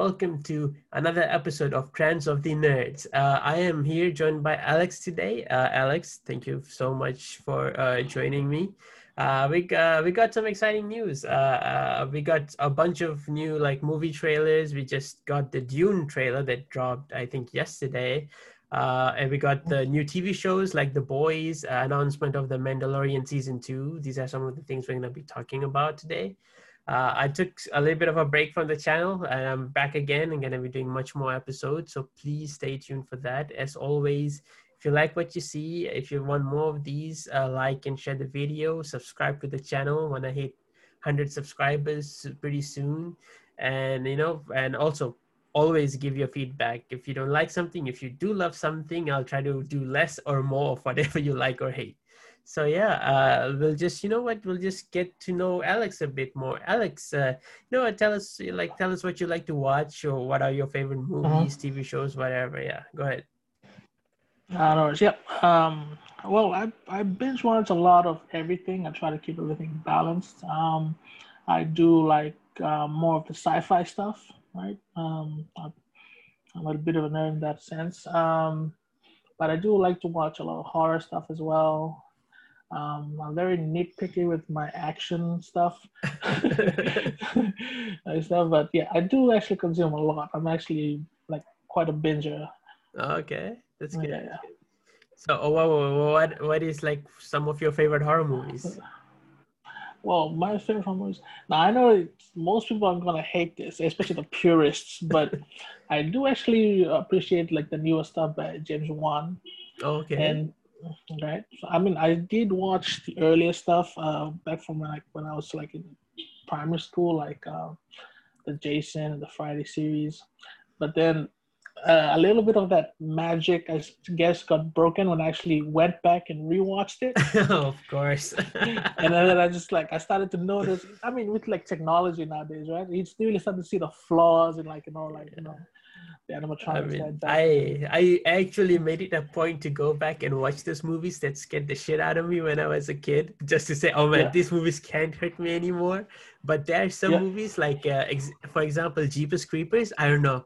Welcome to another episode of Trends of the Nerds. Uh, I am here joined by Alex today. Uh, Alex, thank you so much for uh, joining me. Uh, we uh, we got some exciting news. Uh, we got a bunch of new like movie trailers. We just got the Dune trailer that dropped, I think, yesterday. and we got the new TV shows like The Boys, announcement of The Mandalorian season two. These are some of the things we're going to be talking about today. Uh, I took a little bit of a break from the channel and I'm back again. I'm going to be doing much more episodes. So please stay tuned for that. As always, if you like what you see, if you want more of these, uh, like and share the video, subscribe to the channel when I hit 100 subscribers pretty soon. And, you know, and also always give your feedback. If you don't like something, if you do love something, I'll try to do less or more of whatever you like or hate. So yeah, uh, we'll just you know what we'll just get to know Alex a bit more. Alex, uh, you know, what, tell us like tell us what you like to watch or what are your favorite uh-huh. movies, uh-huh. TV shows, whatever. Yeah, go ahead. Uh, no, yeah. Um, well, I I binge watch a lot of everything. I try to keep everything balanced. Um, I do like uh, more of the sci-fi stuff, right? Um, I'm a bit of a nerd in that sense. Um, but I do like to watch a lot of horror stuff as well. Um, I'm very nitpicky with my action stuff. stuff, but yeah, I do actually consume a lot. I'm actually like quite a binger. Okay, that's good. Yeah, yeah. So, oh, what, what what is like some of your favorite horror movies? Well, my favorite horror movies. Now I know most people are gonna hate this, especially the purists, but I do actually appreciate like the newer stuff by James Wan. Okay. And right? So, i mean i did watch the earlier stuff uh, back from like when i was like in primary school like uh, the jason and the friday series. But then uh, a little bit of that magic i guess got broken when i actually went back and rewatched it. Of course. And then i just like i started to notice i mean with like technology nowadays right? You really start to see the flaws and like you know like you know the animatronics. I, mean, I I actually made it a point to go back and watch those movies that scared the shit out of me when I was a kid, just to say, oh man, yeah. these movies can't hurt me anymore. But there are some yeah. movies like, uh, ex- for example, Jeepers Creepers. I don't know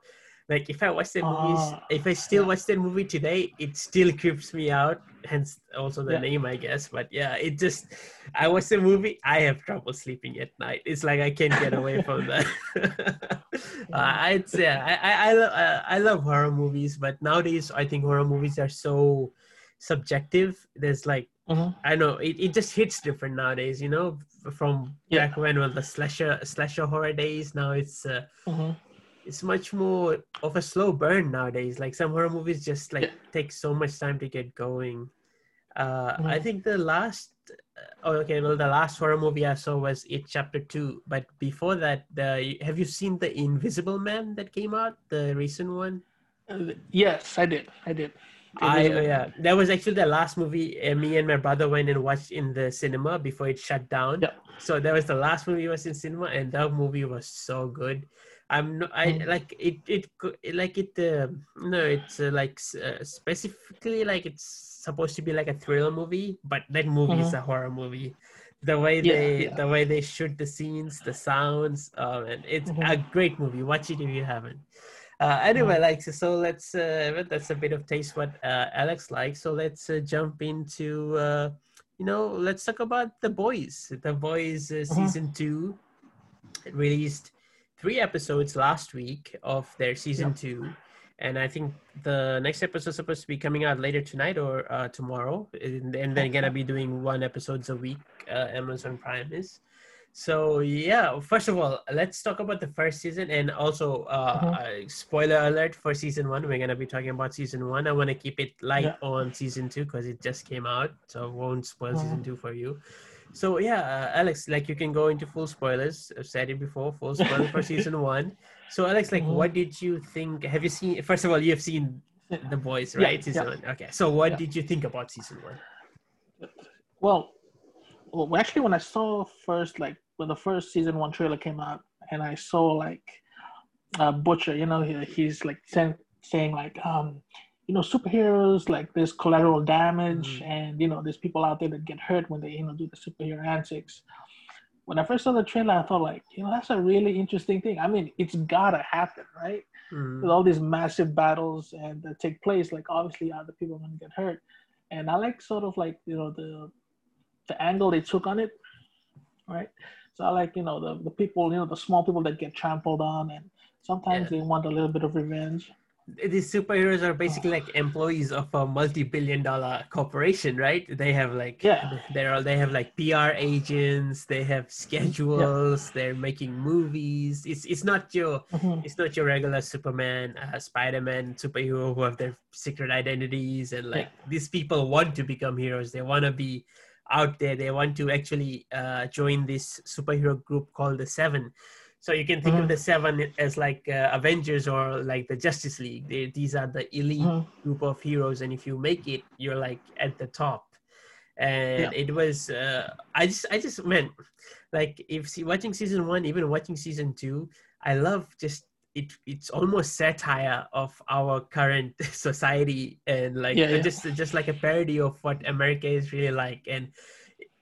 like if I watch that movies, uh, if I still yeah. watch that movie today, it still creeps me out. Hence, also the yeah. name, I guess. But yeah, it just I watch the movie, I have trouble sleeping at night. It's like I can't get away from that. uh, I'd say I I I, lo- I love horror movies, but nowadays I think horror movies are so subjective. There's like mm-hmm. I know it, it just hits different nowadays. You know, from yeah. back when well the slasher slasher horror days. Now it's. Uh, mm-hmm it's much more of a slow burn nowadays. Like some horror movies just like yeah. take so much time to get going. Uh, mm-hmm. I think the last, oh, okay, well, the last horror movie I saw was It Chapter Two. But before that, the have you seen the Invisible Man that came out, the recent one? Uh, yes, I did. I did. I uh, yeah, that was actually the last movie uh, me and my brother went and watched in the cinema before it shut down. Yeah. So that was the last movie was in cinema, and that movie was so good. I'm no, I mm. like it. It like it. Uh, no, it's uh, like uh, specifically like it's supposed to be like a thriller movie, but that movie mm-hmm. is a horror movie. The way yeah, they yeah. the way they shoot the scenes, the sounds, um, and it's mm-hmm. a great movie. Watch it if you haven't. Uh, anyway, mm-hmm. like so, so let's uh, that's a bit of taste what uh, Alex likes. So let's uh, jump into uh, you know let's talk about the boys. The boys uh, mm-hmm. season two released three episodes last week of their season yeah. two, and I think the next episode is supposed to be coming out later tonight or uh, tomorrow, and, and they're gonna be doing one episodes a week. Uh, Amazon Prime is. So yeah, first of all, let's talk about the first season, and also uh, mm-hmm. spoiler alert for season one. We're gonna be talking about season one. I want to keep it light yeah. on season two because it just came out, so won't spoil mm-hmm. season two for you. So yeah, uh, Alex, like you can go into full spoilers. I've said it before, full spoiler for season one. So Alex, like, mm-hmm. what did you think? Have you seen? First of all, you have seen the boys, right? Yeah, season yeah. one. Okay. So what yeah. did you think about season one? Well, well, actually, when I saw first, like when the first season one trailer came out, and I saw like uh, Butcher, you know, he, he's like saying, saying like, um, you know superheroes like there's collateral damage mm-hmm. and you know there's people out there that get hurt when they you know do the superhero antics when I first saw the trailer, I thought like, you know, that's a really interesting thing. I mean, it's gotta happen, right? Mm. With all these massive battles and that take place, like obviously other people are gonna get hurt. And I like sort of like, you know, the the angle they took on it, right? So I like, you know, the, the people, you know, the small people that get trampled on and sometimes yeah. they want a little bit of revenge these superheroes are basically like employees of a multi-billion dollar corporation right they have like yeah they're all they have like pr agents they have schedules yeah. they're making movies it's it's not your mm-hmm. it's not your regular superman uh, spider-man superhero who have their secret identities and like yeah. these people want to become heroes they want to be out there they want to actually uh, join this superhero group called the seven so you can think mm-hmm. of the seven as like uh, Avengers or like the Justice League. They, these are the elite mm-hmm. group of heroes, and if you make it, you're like at the top. And yeah. it was, uh, I just, I just meant, like, if see, watching season one, even watching season two, I love just it. It's almost satire of our current society, and like yeah, yeah. just just like a parody of what America is really like, and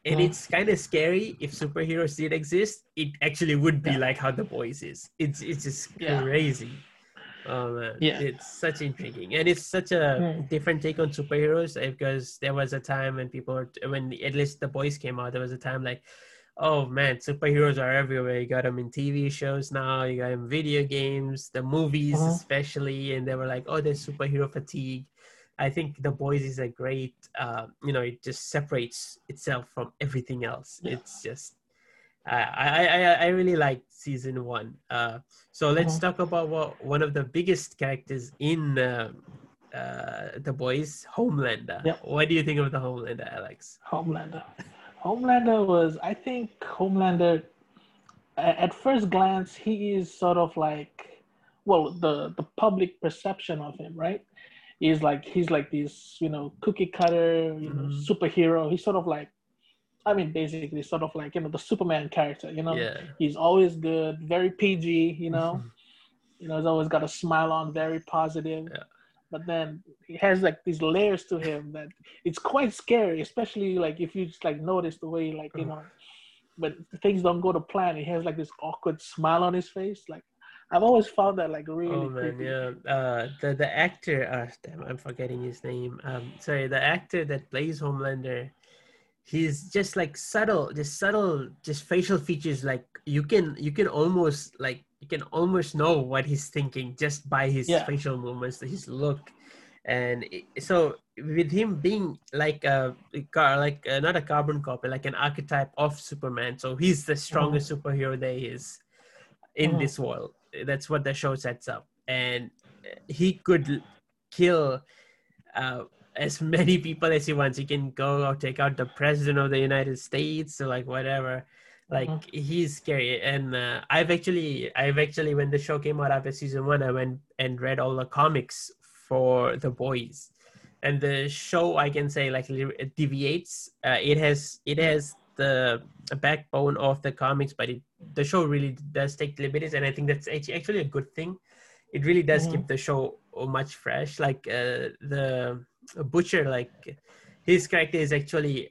and mm. it's kind of scary if superheroes did exist it actually would be yeah. like how the boys is it's it's just yeah. crazy oh man yeah it's such intriguing and it's such a mm. different take on superheroes eh, because there was a time when people were when at least the boys came out there was a time like oh man superheroes are everywhere you got them in tv shows now you got them in video games the movies uh-huh. especially and they were like oh there's superhero fatigue I think The Boys is a great, uh, you know, it just separates itself from everything else. Yeah. It's just, I, I, I really like season one. Uh, so let's uh-huh. talk about what one of the biggest characters in uh, uh, The Boys, Homelander. Yeah. What do you think of the Homelander, Alex? Homelander. Homelander was, I think, Homelander. At first glance, he is sort of like, well, the the public perception of him, right? He's like he's like this you know cookie cutter you know mm-hmm. superhero he's sort of like i mean basically sort of like you know the superman character you know yeah. he's always good very pg you know mm-hmm. you know he's always got a smile on very positive yeah. but then he has like these layers to him that it's quite scary especially like if you just like notice the way like you know but things don't go to plan he has like this awkward smile on his face like I've always found that like really. Oh man, creepy. yeah. Uh, the the actor, uh, damn, I'm forgetting his name. Um, sorry, the actor that plays Homelander, he's just like subtle, just subtle, just facial features. Like you can you can almost like you can almost know what he's thinking just by his yeah. facial movements, his look, and it, so with him being like a car, like uh, not a carbon copy, like an archetype of Superman. So he's the strongest mm-hmm. superhero there is in mm-hmm. this world that's what the show sets up. And he could kill uh, as many people as he wants. He can go or take out the president of the united states or like whatever. Like mm-hmm. he's scary. And uh, i've actually i've actually when the show came out after season one i went and read all the comics for the boys. And the show i can say like deviates. Uh, it has it has the backbone of the comics, but it, the show really does take liberties, and I think that's actually a good thing. It really does mm-hmm. keep the show much fresh. Like uh, the butcher, like his character is actually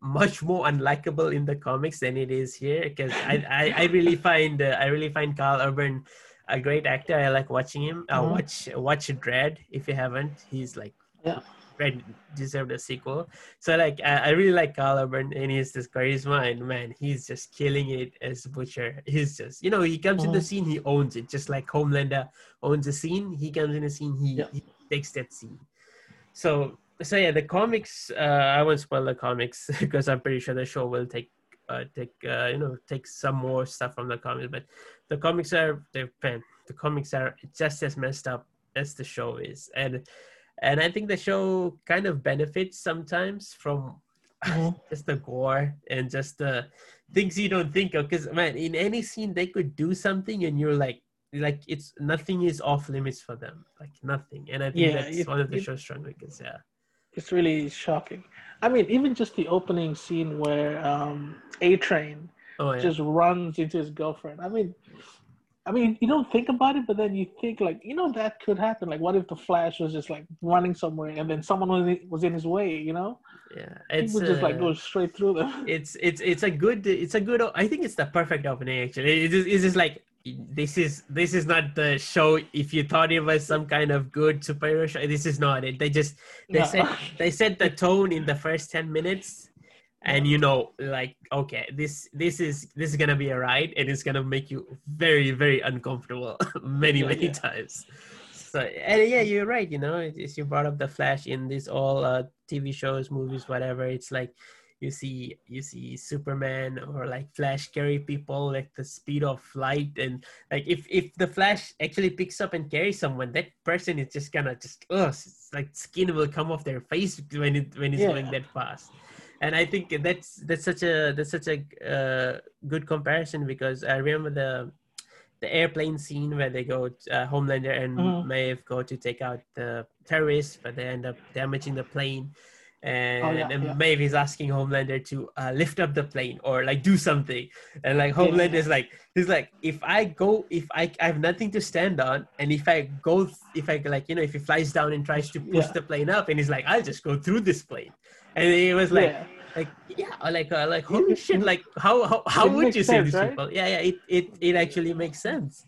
much more unlikable in the comics than it is here because I, I, I really find uh, I really find Karl Urban a great actor. I like watching him. Uh, mm-hmm. watch watch Dredd if you haven't. He's like yeah right deserved a sequel. So like I, I really like Karl Urban and he has this charisma and man, he's just killing it as Butcher. He's just you know, he comes mm-hmm. in the mm-hmm. scene, he owns it. Just like Homelander owns the scene, he comes in the scene, he, yeah. he takes that scene. So so yeah, the comics uh I won't spoil the comics because I'm pretty sure the show will take uh, take uh, you know take some more stuff from the comics, but the comics are they're man, the comics are just as messed up as the show is, and and I think the show kind of benefits sometimes from mm-hmm. just the gore and just the things you don't think of. Because man, in any scene they could do something, and you're like, like it's nothing is off limits for them, like nothing. And I think yeah, that's it, one of the it, show's strong weaknesses. Yeah, it's really shocking. I mean, even just the opening scene where um, A Train oh, yeah. just runs into his girlfriend. I mean, I mean, you don't think about it, but then you think like, you know, that could happen. Like, what if the Flash was just like running somewhere and then someone was was in his way? You know? Yeah, it's would just like go uh, straight through them. It's it's it's a good it's a good. I think it's the perfect opening. Actually, it's just, it's just like this is this is not the show. If you thought it was some kind of good superhero show, this is not it. They just they no. set they set the tone in the first ten minutes and you know like okay this this is this is gonna be a ride and it's gonna make you very very uncomfortable many yeah, many yeah. times so and yeah you're right you know it's you brought up the flash in this all uh, tv shows movies whatever it's like you see you see superman or like flash carry people like the speed of light and like if if the flash actually picks up and carries someone that person is just gonna just oh like skin will come off their face when it when it's yeah. going that fast and I think that's that's such a that's such a uh, good comparison because I remember the the airplane scene where they go uh, Homelander and mm-hmm. Maeve go to take out the terrorists, but they end up damaging the plane. And, oh, yeah, and yeah. Maeve is asking Homelander to uh, lift up the plane or like do something, and like Homelander yeah. is like he's like if I go if I, I have nothing to stand on, and if I go if I like you know if he flies down and tries to push the plane up, and he's like I'll just go through this plane, and it was like like yeah like uh, like holy shit like how how, how would you say these right? people yeah yeah it, it it actually makes sense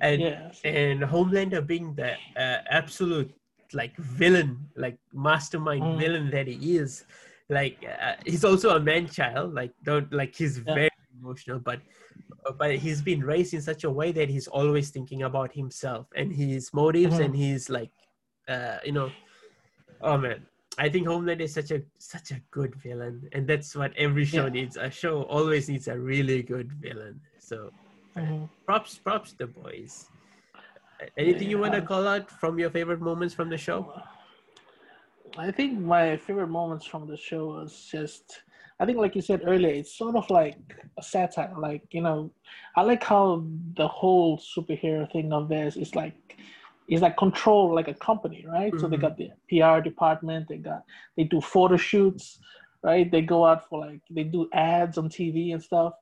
and yeah. and homelander being the uh, absolute like villain like mastermind mm. villain that he is like uh, he's also a man child like don't like he's yeah. very emotional but but he's been raised in such a way that he's always thinking about himself and his motives mm-hmm. and he's like uh you know oh man I think Homeland is such a such a good villain, and that's what every show yeah. needs. A show always needs a really good villain. So, mm-hmm. props props the boys. Anything yeah, you want to call out from your favorite moments from the show? I think my favorite moments from the show was just, I think like you said earlier, it's sort of like a satire. Like you know, I like how the whole superhero thing of theirs is like is like control like a company, right? Mm-hmm. So they got the PR department, they got they do photo shoots, right? They go out for like they do ads on TV and stuff.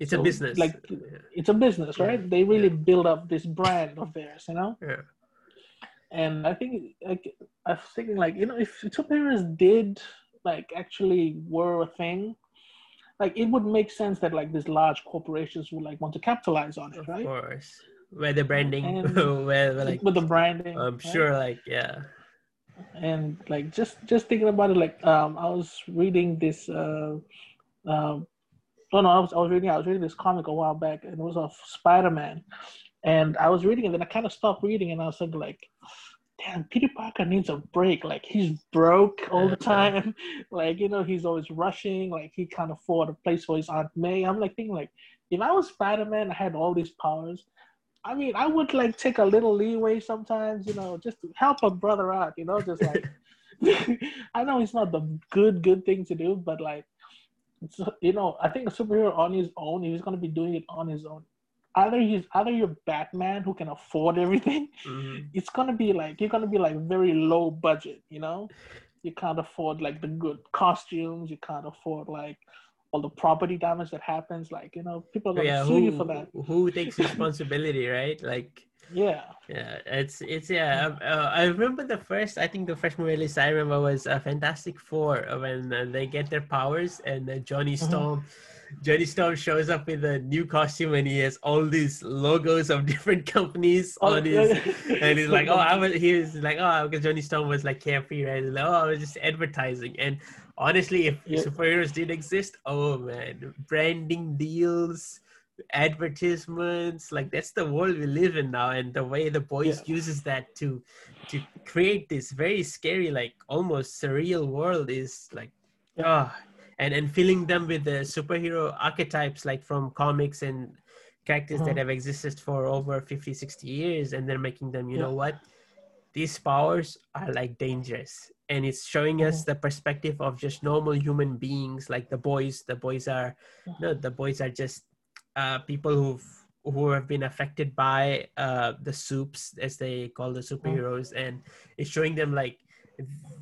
It's so, a business. Like yeah. it's a business, right? Yeah. They really yeah. build up this brand of theirs, you know? Yeah. And I think like I was thinking like, you know, if superheroes did like actually were a thing, like it would make sense that like these large corporations would like want to capitalize on it, right? Of course where the branding where, like with the branding i'm right? sure like yeah. And like just just thinking about it like um i was reading this uh um oh no i was, I was reading i was reading this comic a while back and it was of spider-man. And i was reading it then i kind of stopped reading and i was thinking like damn peter parker needs a break. Like he's broke all the time. Like you know he's always rushing. Like he can't afford a place for his aunt may. I'm like thinking like if i was spider-man i had all these powers I mean, I would like take a little leeway sometimes, you know, just to help a brother out, you know, just like I know it's not the good good thing to do, but like you know, I think a superhero on his own, he's gonna be doing it on his own. Either he's either you're Batman who can afford everything, mm-hmm. it's gonna be like you're gonna be like very low budget, you know. You can't afford like the good costumes, you can't afford like all the property damage that happens like you know people are yeah, sue who, you for that. who takes responsibility right? Like yeah. yeah it's it's yeah um, uh, i remember the first i think the first movie release i remember was a uh, fantastic four when uh, they get their powers and uh, johnny mm-hmm. storm mm-hmm. johnny storm shows up with a new costume and he has all these logos of different companies oh, on his and he's like oh i was he was like oh because johnny storm was like carefree right? Like, oh i was just advertising. And honestly, if yeah. superheroes did exist, oh man, branding deals, advertisements, like that's the world we live in now, and the way the boys yeah. uses that to to create this very scary, like almost surreal world is like, ah, oh, and and filling them with the superhero archetypes, like from comics and characters that mm-hmm. have existed for over 50 60 years and they're making them you yeah. know what these powers are like dangerous and it's showing us the perspective of just normal human beings like the boys the boys are no the boys are just uh, people who've who have been affected by uh, the soups as they call the superheroes and it's showing them like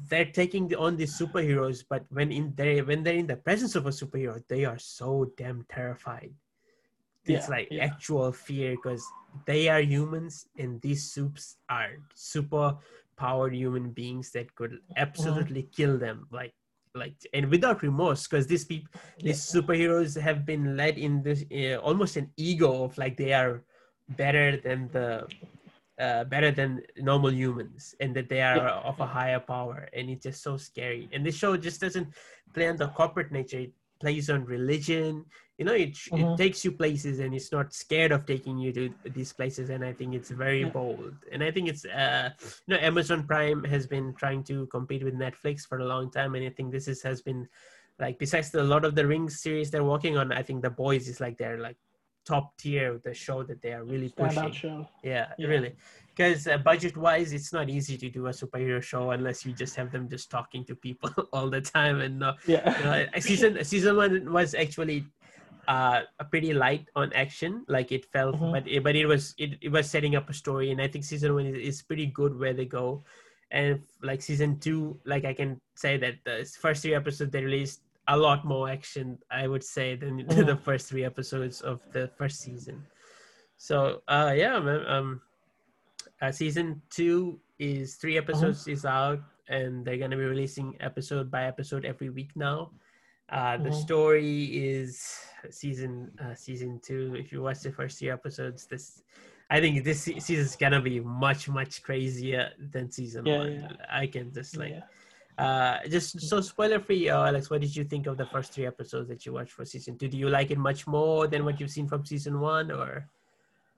they're taking on these superheroes but when in they when they're in the presence of a superhero they are so damn terrified. It's Yeah, like yeah. actual fear because they are humans and these soups are super powered human beings that could Mm-hmm. absolutely kill them like like and without remorse because these people these superheroes have been led in this uh, almost an ego of like they are better than the uh, better than normal humans and that they are Yeah. of a higher power and it's just so scary and this show just doesn't play on the corporate nature it plays on religion you know it, Mhm. it takes you places and it's not scared of taking you to these places and i think it's very Yeah. bold and i think it's uh you know amazon prime has been trying to compete with netflix for a long time and i think this is has been like besides the lord of the rings series they're working on i think the boys is like their like top tier the show that they are really pushing show. yeah, Yeah. really. Because uh, budget wise, it's not easy to do a superhero show unless you just have them just talking to people all the time. And uh, Yeah. you know, season season one was actually uh, a pretty light on action. Like it felt, Mhm. but it, but it was it, it was setting up a story, and I think season one is, is pretty good where they go. And like season two, like I can say that the first three episodes they released a lot more action, I would say, than the Mhm. first three episodes of the first season. So uh yeah, man. Um, uh, season two is three episodes is out, and they're gonna be releasing episode by episode every week now. Uh, the Mhm. story is season uh, season two. If you watch the first three episodes, this I think this se- season is gonna be much much crazier than season Yeah, one. yeah. I can just like yeah. uh just so spoiler free uh, alex what did you think of the first three episodes that you watched for season two do you like it much more than what you've seen from season one or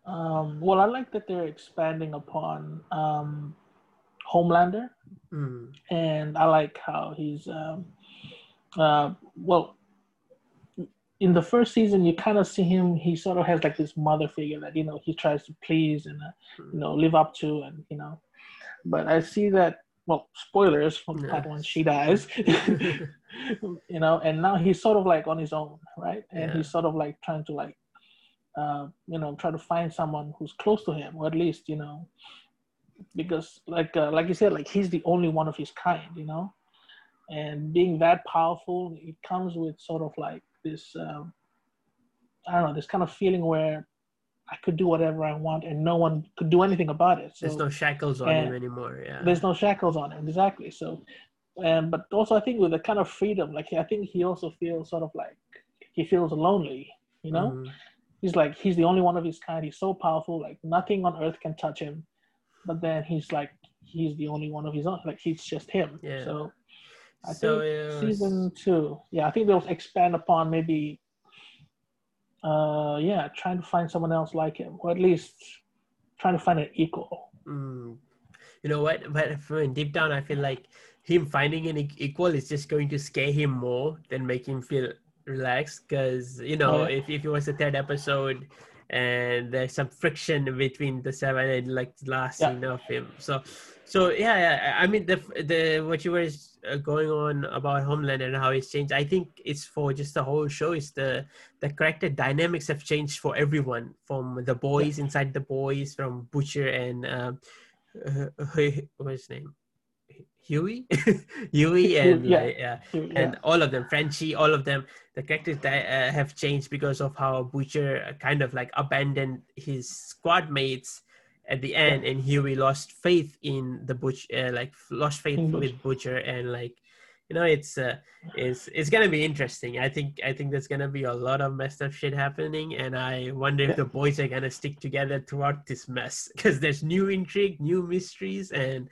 Um, well, I like that they're expanding upon um, Homelander, Mm, and I like how he's um, uh, well. In the first season, you kind of see him. He sort of has like this mother figure that you know he tries to please and uh, you know live up to, and you know. But I see that well, spoilers from part one, she dies. you know, and now he's sort of like on his own, right? And Yeah. he's sort of like trying to like, uh, you know, try to find someone who's close to him, or at least you know, because like uh, like you said, like he's the only one of his kind, you know, and being that powerful, it comes with sort of like this, um, I don't know, this kind of feeling where I could do whatever I want and no one could do anything about it. So there's no shackles on him anymore yeah. there's no shackles on him exactly. So um, but also i think with the kind of freedom like i think he also feels sort of like he feels lonely you know? Mhm. he's like he's the only one of his kind. He's so powerful like nothing on earth can touch him. But then he's like he's the only one of his own. Like he's just him. Yeah. so i So, think yeah, season two yeah i think they'll expand upon maybe uh yeah trying to find someone else like him or at least trying to find an equal Mm. You know what? But from deep down, I feel like him finding an equal is just going to scare him more than make him feel relaxed. Because you know, Oh, yeah. if if it was the third episode and there's some friction between the seven and like the last Yeah. scene of him, so so yeah, yeah. I mean, the the what you were uh, going on about Homeland and how it's changed. I think it's for just the whole show. Is the the character dynamics have changed for everyone from the boys inside the boys, from Butcher and um, uh, what's his name, Huey, Huey, and Yeah. like, yeah, yeah. and all of them, Frenchie, all of them, the characters that uh, have changed because of how Butcher uh, kind of like abandoned his squad mates at the end, and Huey lost faith in the Butch, uh, like lost faith with Butcher, and like you know, it's uh, it's it's gonna be interesting. I think I think there's gonna be a lot of messed up shit happening, and I wonder if the boys are gonna stick together throughout this mess because there's new intrigue, new mysteries, and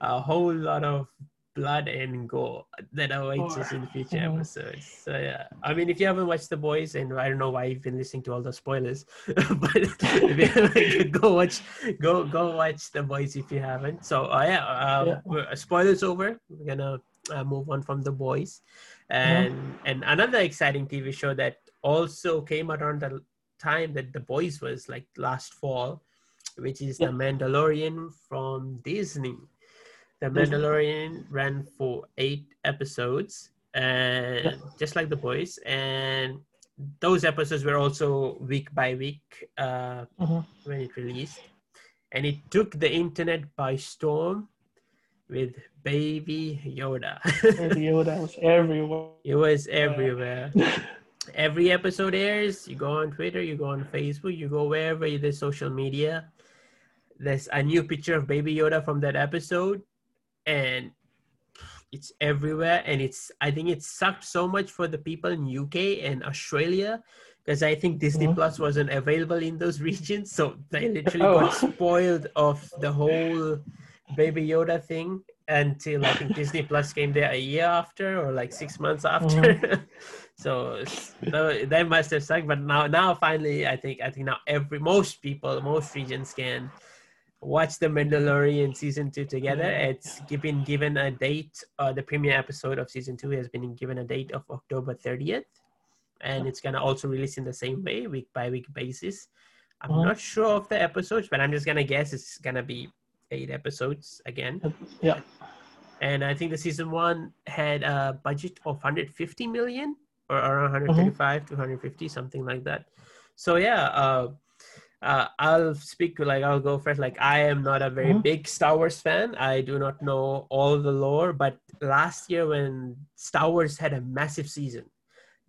a whole lot of blood and gore that awaits us in future Mhm. episodes. So yeah, I mean, if you haven't watched The Boys, and I don't know why you've been listening to all the spoilers, but if you haven't, go watch, go go watch The Boys if you haven't. So uh, yeah, um, Yeah. we're- spoilers over. We're gonna uh, move on from The Boys, and and another exciting TV show that also came around the time that The Boys was like last fall, which is Yeah. The Mandalorian from Disney. The Mandalorian ran for eight episodes, and Yeah. just like The Boys, and those episodes were also week by week uh, Mhm. when it released, and it took the internet by storm with Baby Yoda. Baby Yoda was everywhere. it was everywhere every episode airs, you go on Twitter, you go on Facebook, you go wherever there's social media. There's a new picture of Baby Yoda from that episode, and it's everywhere. And it's I think it sucked so much for the people in UK and Australia because I think Disney mm-hmm. Plus wasn't available in those regions, so they literally oh. got spoiled of the whole Baby Yoda thing until I think Disney Plus came there a year after or like six months after. Mm-hmm. so, so they must have sucked. But now, now finally, I think I think now every most people, most regions can watch the Mandalorian season two together. It's been given a date. Uh, the premiere episode of season two has been given a date of October thirtieth, and it's gonna also release in the same way, week by week basis. I'm mm-hmm. not sure of the episodes, but I'm just gonna guess it's gonna be eight episodes again. Yeah. And I think the season one had a budget of 150 million or around 135 mm-hmm. to 150, something like that. So yeah, uh, uh, I'll speak like I'll go first. Like I am not a very mm-hmm. big Star Wars fan. I do not know all the lore, but last year when Star Wars had a massive season,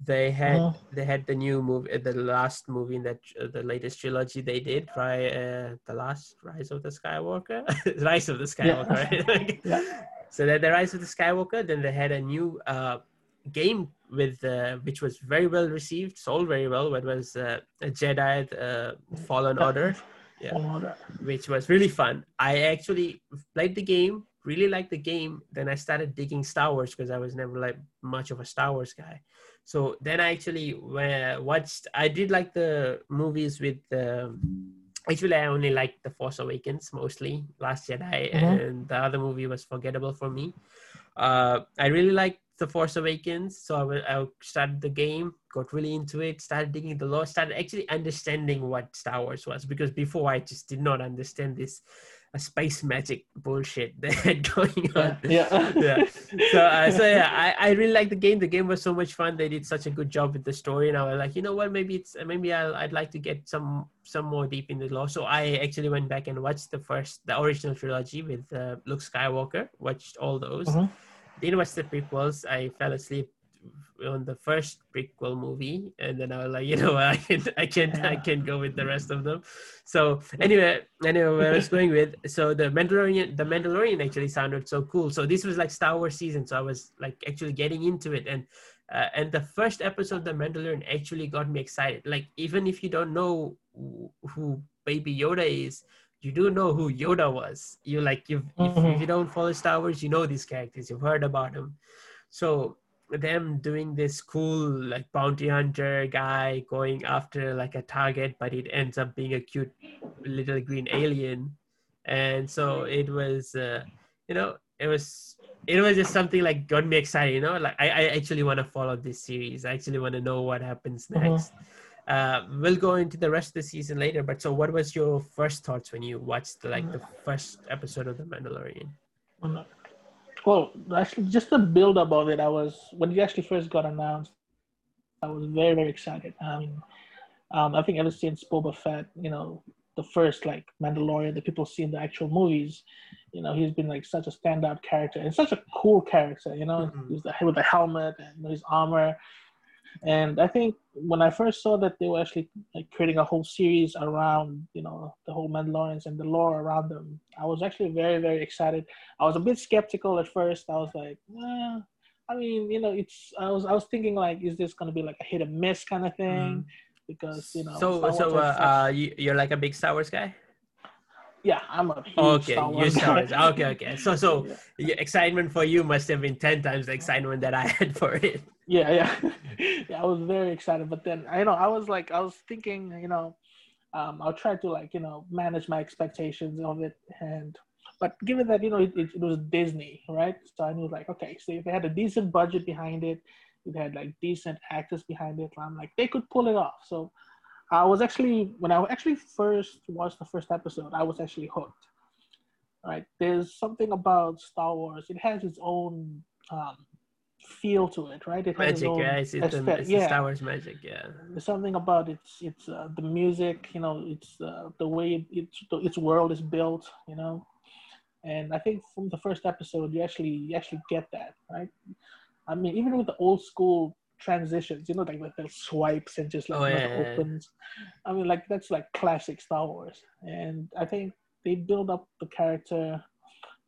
they had uh, they had the new movie the last movie in that uh, the latest trilogy they did right uh, the last rise of the skywalker rise of the skywalker yeah. right yeah. so that the rise of the skywalker then they had a new uh, game with uh, which was very well received sold very well but was uh, a jedi uh, fallen order yeah which was really fun i actually played the game really liked the game then i started digging star wars because i was never like much of a star wars guy so then I actually watched. I did like the movies with. Um, actually, I only liked the Force Awakens mostly, Last Jedi, mm-hmm. and the other movie was forgettable for me. Uh, I really liked the Force Awakens, so I, I started the game, got really into it, started digging the lore, started actually understanding what Star Wars was because before I just did not understand this a space magic bullshit that had going on. Yeah. yeah. So, uh, so yeah, I, I really like the game. The game was so much fun. They did such a good job with the story, and I was like, you know what? Maybe it's maybe I'll, I'd like to get some some more deep in the lore. So I actually went back and watched the first the original trilogy with uh, Luke Skywalker. Watched all those. Mm-hmm. Didn't watch the prequels. I fell asleep on the first prequel movie, and then I was like, you know, I can, I can, yeah. I can go with the rest of them. So anyway, anyway, where I was going with, so the Mandalorian, the Mandalorian actually sounded so cool. So this was like Star Wars season, so I was like actually getting into it, and uh, and the first episode, of the Mandalorian, actually got me excited. Like even if you don't know who Baby Yoda is, you do know who Yoda was. You like you mm-hmm. if, if you don't follow Star Wars, you know these characters. You've heard about them. So them doing this cool like bounty hunter guy going after like a target but it ends up being a cute little green alien and so it was uh, you know it was it was just something like got me excited you know like i, I actually want to follow this series i actually want to know what happens mm-hmm. Uh, we'll go into the rest of the season later but so what was your first thoughts when you watched like the first episode of the mandalorian well, actually, just the build up of it, I was when it actually first got announced, I was very very excited. I mean, um, I think ever since Boba Fett, you know, the first like Mandalorian that people see in the actual movies, you know, he's been like such a standout character and such a cool character. You know, mm-hmm. the with the helmet and his armor, and I think when I first saw that they were actually like creating a whole series around, you know, the whole Mandalorians and the lore around them, I was actually very, very excited. I was a bit skeptical at first. I was like, eh, I mean, you know, it's. I was, I was thinking like, is this gonna be like a hit and miss kind of thing? Mm. Because you know. So, so uh, uh, you, you're like a big Star Wars guy. Yeah, I'm a okay. You Star Okay, okay. So, so yeah. excitement for you must have been ten times the excitement that I had for it. Yeah, yeah, yeah. I was very excited, but then you know, I was like, I was thinking, you know, um, I'll try to like, you know, manage my expectations of it, and but given that you know it, it, it was Disney, right? So I knew like, okay, so if they had a decent budget behind it, it had like decent actors behind it, I'm like, they could pull it off. So I was actually when I actually first watched the first episode, I was actually hooked. Right? There's something about Star Wars. It has its own um, feel to it, right? It magic, yeah. It's, it's, the, it's yeah. Star Wars magic, yeah. There's something about it's it's uh, the music, you know, it's uh, the way it, it's its world is built, you know. And I think from the first episode, you actually you actually get that, right? I mean, even with the old school transitions, you know, like with the swipes and just like Oh, yeah, the yeah, yeah. opens. I mean, like that's like classic Star Wars, and I think they build up the character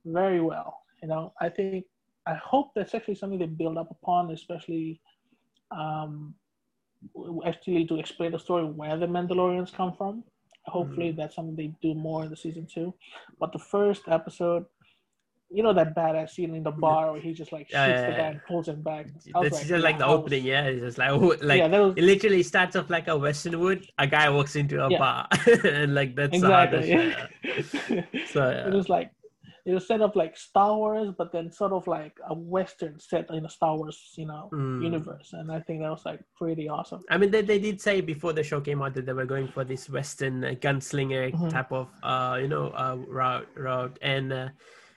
very well. You know, I think I hope that's actually something they build up upon, especially um, actually to explain the story where the Mandalorians come from. Hopefully, Mm-hmm. that's something they do more in the season two. But the first episode, you know that badass scene in the bar where he just like shoots Yeah, yeah, the guy and pulls him back. That's just like the yeah, opening, yeah. It's just like oh, like yeah, was it literally starts off like a Westernwood. A guy walks into a Yeah. bar, and like that's exactly. show- So yeah. it was like it was set up like Star Wars, but then sort of like a Western set in a Star Wars, you know, Mm. universe, and I think that was like pretty awesome. I mean, they, they did say before the show came out that they were going for this Western uh, gunslinger Mhm. type of, uh, you know, uh, route, route. And uh,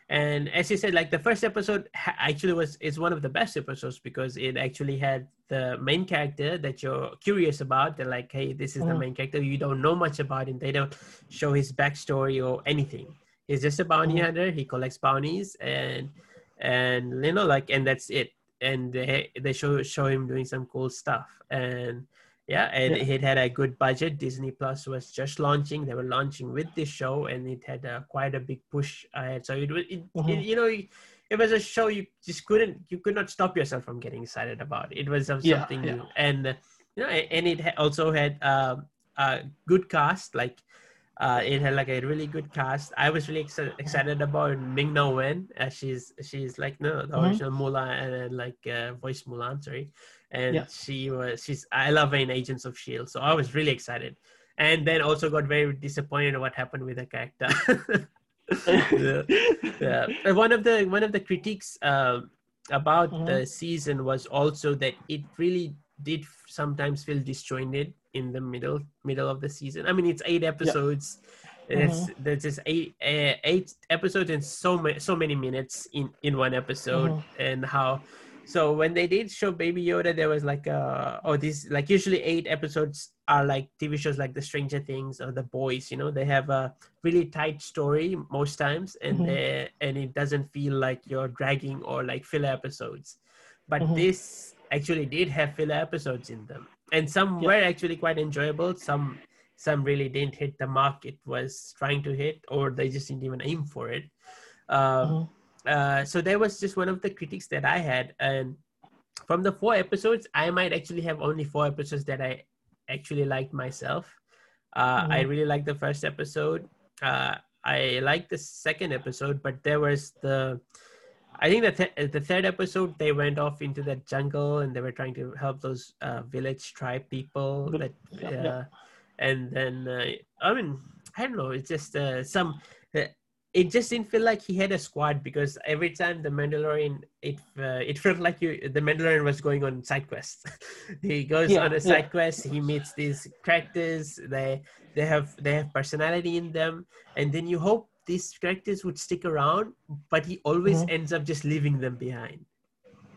and as you said, like the first episode actually was is one of the best episodes because it actually had the main character that you're curious about. They're like, hey, this is the Mhm. main character. You don't know much about him. They don't show his backstory or anything. He's just a bounty Mhm. hunter. He collects bounties and and you know like and that's it and they they show show him doing some cool stuff and yeah and Yeah. it had a good budget disney plus was just launching they were launching with this show and it had a, quite a big push ahead so it was it, it, Mhm. you know it was a show you just couldn't you could not stop yourself from getting excited about it was of Yeah, something yeah. new and uh, you know and it also had um, a good cast like uh, it had like a really good cast. I was really exci- excited about Ming Na Wen. Uh, she's she's like no the Mhm. original Mulan and then like uh, voice Mulan, sorry. And Yeah. she was she's I love her in Agents of Shield, so I was really excited. And then also got very disappointed at what happened with the character. yeah. yeah. And one of the one of the critiques um, about Mhm. the season was also that it really did sometimes feel disjointed in the middle middle of the season. I mean, it's eight episodes. It's there's just eight uh, eight episodes and so many so many minutes in in one episode, Mhm. and how. So when they did show Baby Yoda, there was like uh oh these like usually eight episodes are like TV shows like The Stranger Things or The Boys. You know they have a really tight story most times, and Mhm. they and it doesn't feel like you're dragging or like filler episodes. But Mhm. this actually did have filler episodes in them, and some Yeah. were actually quite enjoyable. Some some really didn't hit the mark it was trying to hit, or they just didn't even aim for it. Um, Mhm. Uh, so that was just one of the critiques that I had, and from the four episodes, I might actually have only four episodes that I actually liked myself. Uh, I Mhm. really liked the first episode. Uh, I liked the second episode, but there was the I think the th- the third episode they went off into the jungle and they were trying to help those uh, village tribe people. That yeah, uh, and then uh, I mean I don't know. It's just uh, some. It just didn't feel like he had a squad because every time the Mandalorian, it uh, it felt like you the Mandalorian was going on side quests. he goes Yeah, on a yeah. side quest. He meets these characters. They they have they have personality in them, and then you hope these characters would stick around, but he always Mhm. ends up just leaving them behind.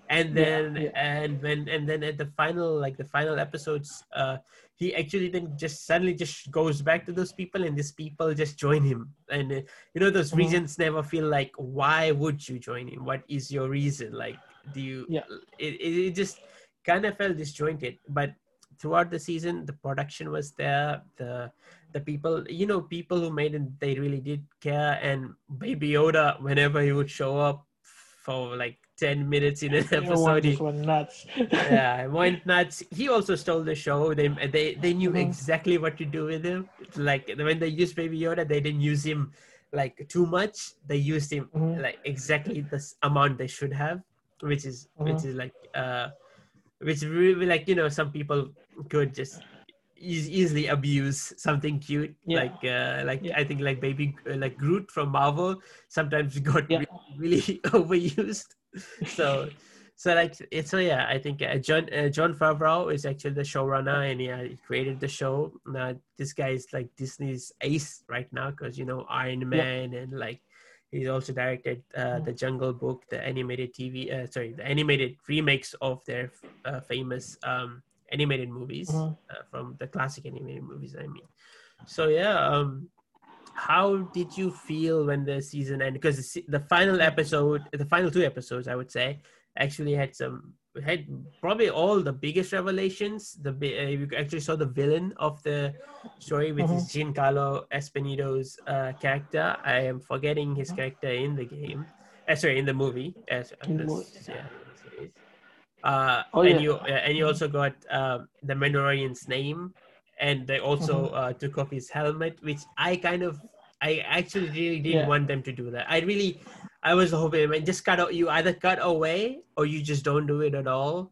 And Yeah, then yeah. and when and then at the final like the final episodes, uh, he actually then just suddenly just goes back to those people, and these people just join him. And uh, you know those Mhm. regions never feel like why would you join him? What is your reason? Like do you? Yeah. It it, it just kind of felt disjointed, but throughout the season the production was there the the people you know people who made it they really did care and baby yoda whenever he would show up for like 10 minutes in an episode he, went nuts. yeah went nuts he also stole the show they they, they knew Mhm. exactly what to do with him like when they used baby yoda they didn't use him like too much they used him Mhm. like exactly the amount they should have which is which Mhm. is like uh which really like you know some people could just eas- easily abuse something cute Yeah. like uh like Yeah. i think like baby uh, like groot from marvel sometimes got Yeah. really, really overused so so like it's so yeah i think uh, jon uh, jon favreau is actually the showrunner and yeah he created the show. Now this guy is like disney's ace right now because you know iron man and like he's also directed uh, the jungle book the animated tv uh, sorry the animated remakes of their uh, famous um animated movies Mhm. uh, from the classic animated movies i mean. So yeah um how did you feel when the season ended because the, the final episode the final two episodes i would say actually had some had probably all the biggest revelations. The uh, you actually saw the villain of the story, which is Mhm. Giancarlo Esposito's uh, character. I am forgetting his character in the game. Uh, sorry, in the movie. As, In the yeah. series. Uh, Oh, and yeah. you uh, and you also got uh, the Mandalorian's name, and they also Mm-hmm. uh, took off his helmet, which I kind of I actually really didn't Yeah. want them to do that. I really I was hoping man, just cut out. You either cut away or you just don't do it at all.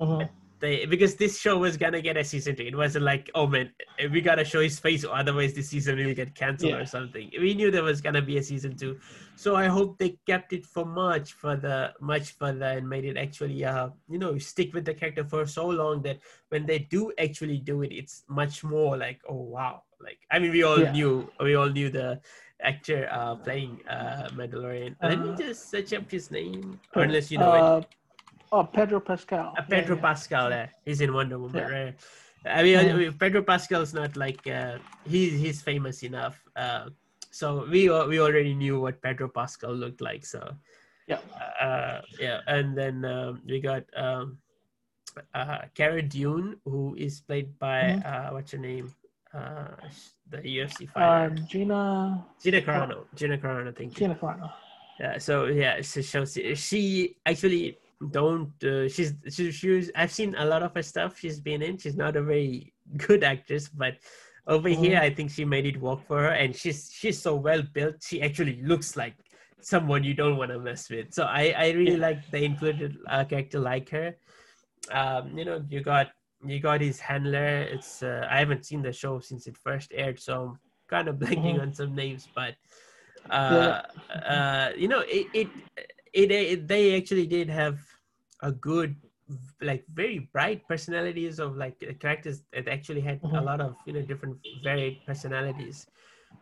Mhm. They because this show was gonna get a season two. It wasn't like oh man, we gotta show his face, or otherwise this season will get canceled Yeah. or something. We knew there was gonna be a season two, so I hope they kept it for much further, much further, and made it actually uh you know stick with the character for so long that when they do actually do it, it's much more like oh wow, like I mean we all Yeah. knew we all knew the actor uh playing uh Mandalorian. Let me Uh, just search up his name, unless you know it. Uh, oh, Pedro Pascal. Uh, Pedro Yeah, yeah. Pascal, uh, he's in Wonder Woman, Yeah. right? I mean, I mean, Pedro Pascal's not like uh, he's he's famous enough. Uh, so we we already knew what Pedro Pascal looked like. So Yeah. uh, yeah, and then um, we got um, uh, Cara Dune, who is played by Mhm. uh, what's her name? Uh, the UFC Uh, fighter, Gina. Gina Carano. Gina Carano, thank you. Gina Carano. Yeah, so yeah, so she, she actually don't uh, she's she, she's I've seen a lot of her stuff she's been in. She's not a very good actress, but over Mhm. here I think she made it work for her and she's she's so well built. She actually looks like someone you don't want to mess with. So I I really Yeah. like they included a character like her. Um, you know, you got you got his handler. It's uh, I haven't seen the show since it first aired, so I'm kind of blanking Mhm. on some names, but uh, uh, you know, it, it it it they actually did have a good like very bright personalities of like characters that actually had a Mhm. lot of you know different varied personalities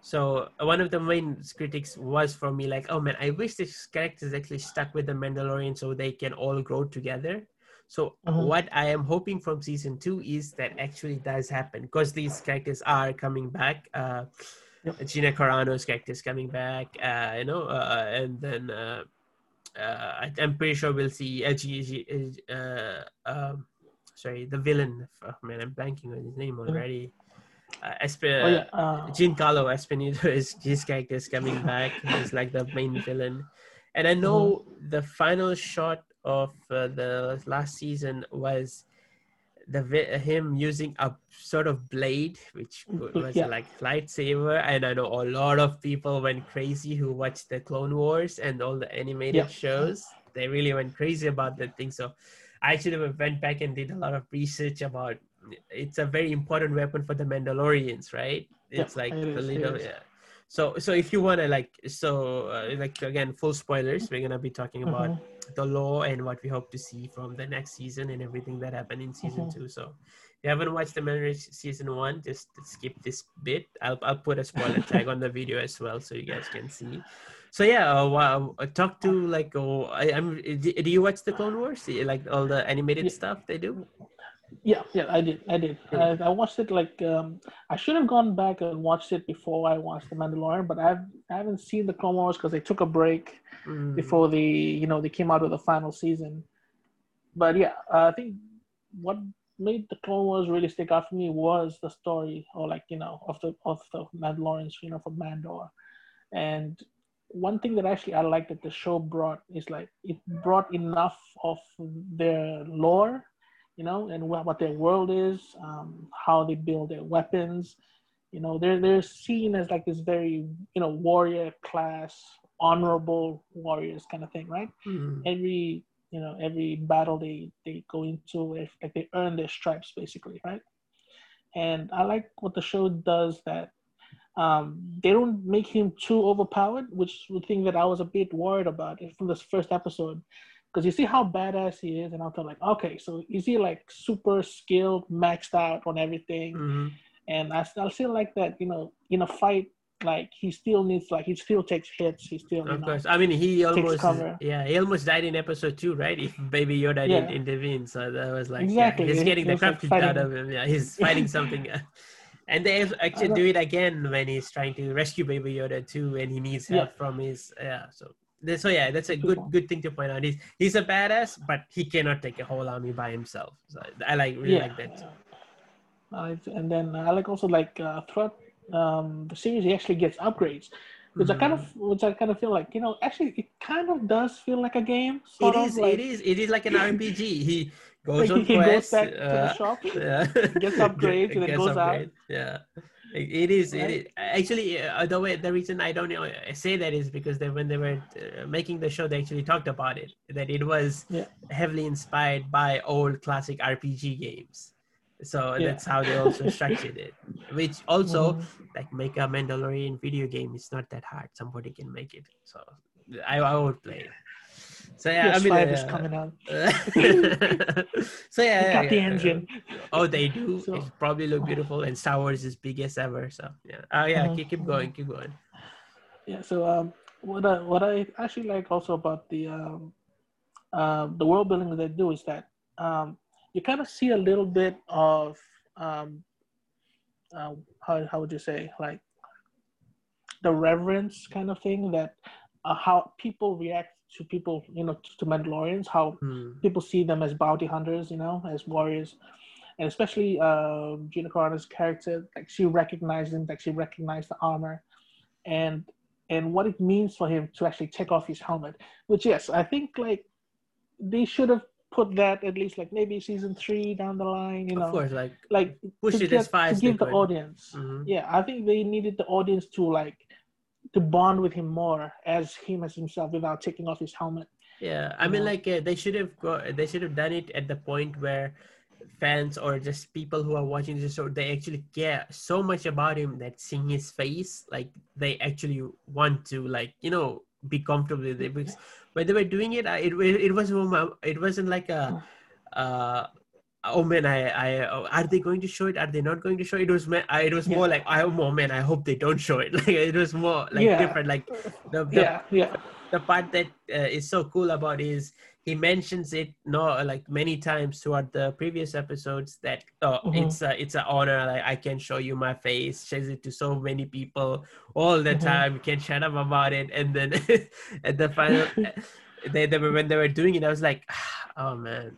so uh, one of the main critics was for me like oh man i wish these characters actually stuck with the mandalorian so they can all grow together so Mhm. what i am hoping from season two is that actually does happen because these characters are coming back uh Yep. gina carano's character is coming back uh you know uh, and then uh, I- I'm pretty sure we'll see uh, G, uh, um, sorry, the villain. Oh, man, I'm blanking on his name already. Uh, Esp- Oh yeah. Uh, Giancarlo Esposito is his character is coming back. He's like the main villain, and I know the final shot of uh, the last season was the him using a sort of blade, which was Yeah. like lightsaber. And I know a lot of people went crazy who watched the Clone Wars and all the animated Yeah. shows. They really went crazy about that thing. So I actually went back and did a lot of research about. It's a very important weapon for the Mandalorians, right? Yeah, It's like it is, little yeah. So so if you want to like so uh, like again full spoilers, we're gonna be talking about mhm. The law and what we hope to see from the next season and everything that happened in season Mhm. two. So if you haven't watched the Marriage season one, just skip this bit. I'll I'll put a spoiler tag on the video as well so you guys can see. So yeah, uh, wow, uh, talk to like oh, I, I'm. Do do you watch the Clone Wars? Like all the animated Yeah. stuff they do? Yeah, yeah, I did. I did. I, I watched it like um, I should have gone back and watched it before I watched The Mandalorian, but I've I haven't seen the Clone Wars because they took a break Mm. before the you know they came out with the final season. But yeah, I think what made the Clone Wars really stick out for me was the story, or like you know, of the of the Mandalorians, you know, from Mandalore. And one thing that actually I like that the show brought is like it brought enough of their lore, you know, and what, what their world is, um, how they build their weapons. You know, they're they're seen as like this very you know warrior class, honorable warriors kind of thing, right? Mm. every you know every battle they they go into if like they earn their stripes basically right and i like what the show does that um they don't make him too overpowered which is the thing that i was a bit worried about from this first episode because you see how badass he is and i thought like okay so is he like super skilled maxed out on everything Mhm. and I, I still like that you know in a fight like he still needs like he still takes hits he still Of know, course. I mean, he almost cover. yeah, he almost died in episode two, right? If Baby Yoda Yeah. didn't intervene, so that was like Exactly. yeah, he's getting he the crap like, kicked out of him. Yeah, he's fighting something. And they actually do it again when he's trying to rescue Baby Yoda too, and he needs help from his yeah. So so yeah, that's a good good thing to point out. He's he's a badass, but he cannot take a whole army by himself. So I like really Yeah. like that. Uh, and then I like also like uh, throughout um, the series, he actually gets upgrades, which I kind of, Mm-hmm. which I kind of feel like you know, actually, it kind of does feel like a game. It is of like, it is it is like an RPG. He goes on he goes quests. back to the uh, shop. yeah. gets upgrades and then goes out. Yeah. It it is. It Right. is. Actually, uh, the way the reason I don't say that is because they, when they were uh, making the show, they actually talked about it. That it was Yeah. heavily inspired by old classic RPG games. So Yeah. that's how they also structured it. Which also, Mhm. like, make a Mandalorian video game. It's not that hard. Somebody can make it. So I, I would play it. So yeah, I mean, PS5 is uh, coming out. so yeah, got yeah, the engine. Oh, they do. So- it probably look beautiful, and Star Wars is biggest ever. So yeah. Oh yeah. Mhm, Keep, keep going. Keep going. Yeah. So um, what I what I actually like also about the um, uh, the world building that they do is that um, you kind of see a little bit of um, uh, how how would you say like the reverence kind of thing that uh, how people react to people you know to Mandalorians how Hmm. people see them as bounty hunters, you know, as warriors, and especially uh, Gina Carano's character, like she recognized him, like she recognized the armor, and and what it means for him to actually take off his helmet. Which yes, I think like they should have put that at least like maybe season three down the line, you know, Of course, like like push to it as far to as give the could. audience. Mhm. Yeah, I think they needed the audience to like to bond with him more as him as himself without taking off his helmet. Yeah, I mean, know? like uh, they should have go. They should have done it at the point where fans or just people who are watching this show they actually care so much about him that seeing his face, like they actually want to, like you know, be comfortable with it. Because when they were doing it, I- it it was it wasn't like a. Uh, oh man, I, I, oh, are they going to show it? Are they not going to show it? It was, it was more Yeah. like, I, oh man, I hope they don't show it. Like it was more like Yeah. different. Like the, the Yeah, yeah. the part that uh, is so cool about is he mentions it no like many times throughout the previous episodes that oh Mhm. it's a it's an honor like i can show you my face says it to so many people all the Mhm. time you can shut up about it and then at the final they, they were when they were doing it i was like oh man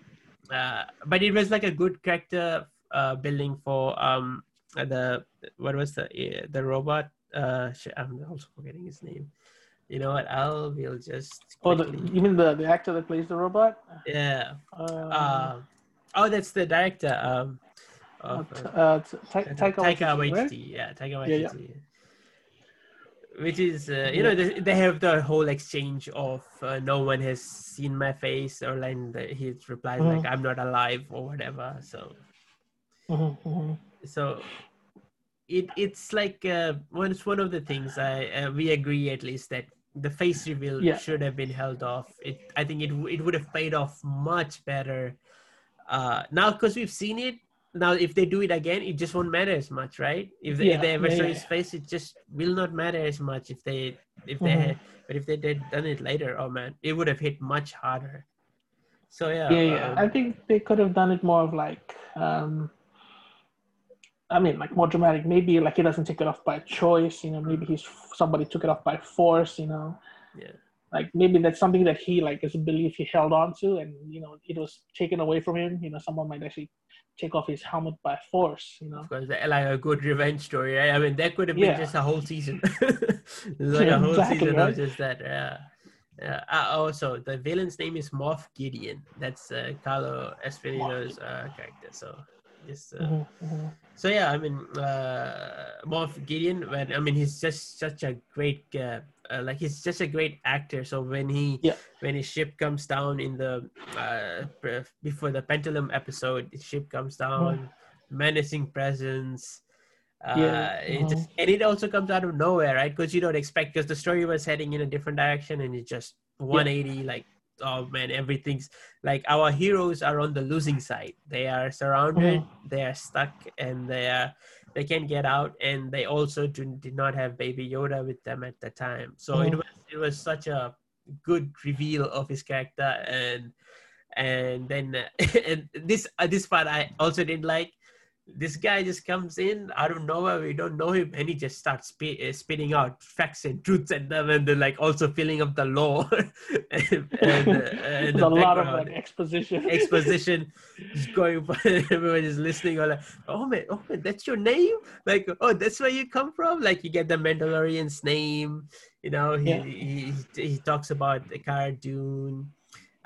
uh, but it was like a good character uh, building for um the what was the uh, the robot uh i'm also forgetting his name you know what i'll we'll just Oh, the, you mean the, the actor that plays the robot? yeah Uh, uh, oh that's the director um uh, of, uh, uh, Taika Waititi? Yeah, Taika. Waititi. Which is, uh, you know, they, they have the whole exchange of uh, no one has seen my face, or like he replies Mhm. like I'm not alive or whatever. So, Mhm, mhm. so it it's like uh, one it's one of the things I uh, we agree at least that the face reveal Yeah. should have been held off. It I think it it would have paid off much better. Uh, now because we've seen it. Now, if they do it again, it just won't matter as much, right? If they, if they ever yeah, show yeah. his face, it just will not matter as much. If they if they Mhm. had, but if they did done it later, oh man, it would have hit much harder. So yeah, Yeah, yeah. um, I think they could have done it more of like, um, I mean, like more dramatic. Maybe like he doesn't take it off by choice. You know, maybe he's somebody took it off by force. You know, yeah. like maybe that's something that he like is a belief he held on to, and you know, it was taken away from him. You know, someone might actually take off his helmet by force. You know. Of course, that- like a good revenge story, right? I mean, that could have been Yeah. just a whole season. Like Yeah, a whole exactly, season right? of just that. Yeah. Yeah. Uh, also, the villain's name is Moff Gideon. That's uh, Carlo Esposito's uh, character. So, uh, Mhm, mhm. so yeah. I mean, uh, Moff Gideon. When I mean, he's just such a great, uh, uh, like he's just a great actor. So when he Yeah. when his ship comes down in the uh, before the Pendulum episode, his ship comes down, menacing presence. Uh, Yeah, it just, and it also comes out of nowhere, right? Because you don't expect because the story was heading in a different direction, and it just 180, like oh man, everything's like our heroes are on the losing side. They are surrounded, they are stuck, and they are they can't get out, and they also do, did not have Baby Yoda with them at the time. So it Mhm. was it was such a good reveal of his character, and and then uh, and this uh, this part I also didn't like this guy just comes in out of nowhere. We don't know him, and he just starts sp- uh, spitting out facts and truths at them, and then like also filling up the law. and, and, uh, and a lot of like exposition. exposition, just going. Everyone is listening. All like, oh man, oh man, that's your name. Like, oh, that's where you come from. Like, you get the Mandalorian's name. You know, he yeah. he, he, he talks about Cara Dune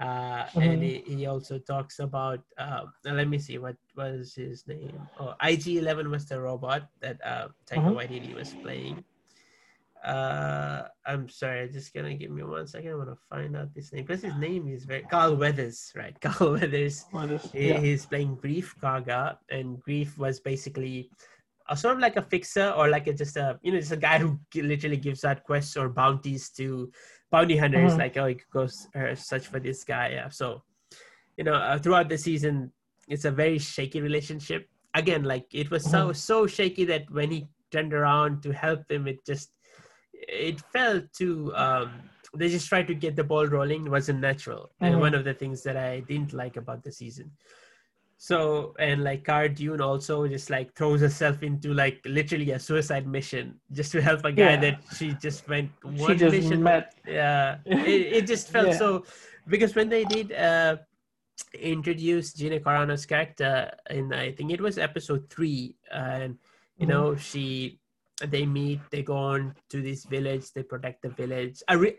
uh, mm-hmm. and he, he also talks about uh, let me see what was his name oh ig11 was the robot that uh Taika mm-hmm. Waititi was playing uh i'm sorry just gonna give me one second i want to find out this name because his name is very carl weathers right carl weathers, weathers he, yeah. he's playing Greef Karga and Greef was basically a, sort of like a fixer or like a, just a you know just a guy who literally gives out quests or bounties to bounty hunters mm-hmm. like oh he could go uh, search for this guy yeah so you know uh, throughout the season it's a very shaky relationship again like it was so mm-hmm. so shaky that when he turned around to help him it just it felt too um they just tried to get the ball rolling it wasn't natural mm-hmm. and one of the things that i didn't like about the season so and like Cara Dune also just like throws herself into like literally a suicide mission just to help a guy yeah. that she just went one she just mission. Met. Yeah, it, it just felt yeah. so because when they did uh introduce Gina Carano's character in I think it was episode three and you mm-hmm. know she they meet they go on to this village they protect the village a, re,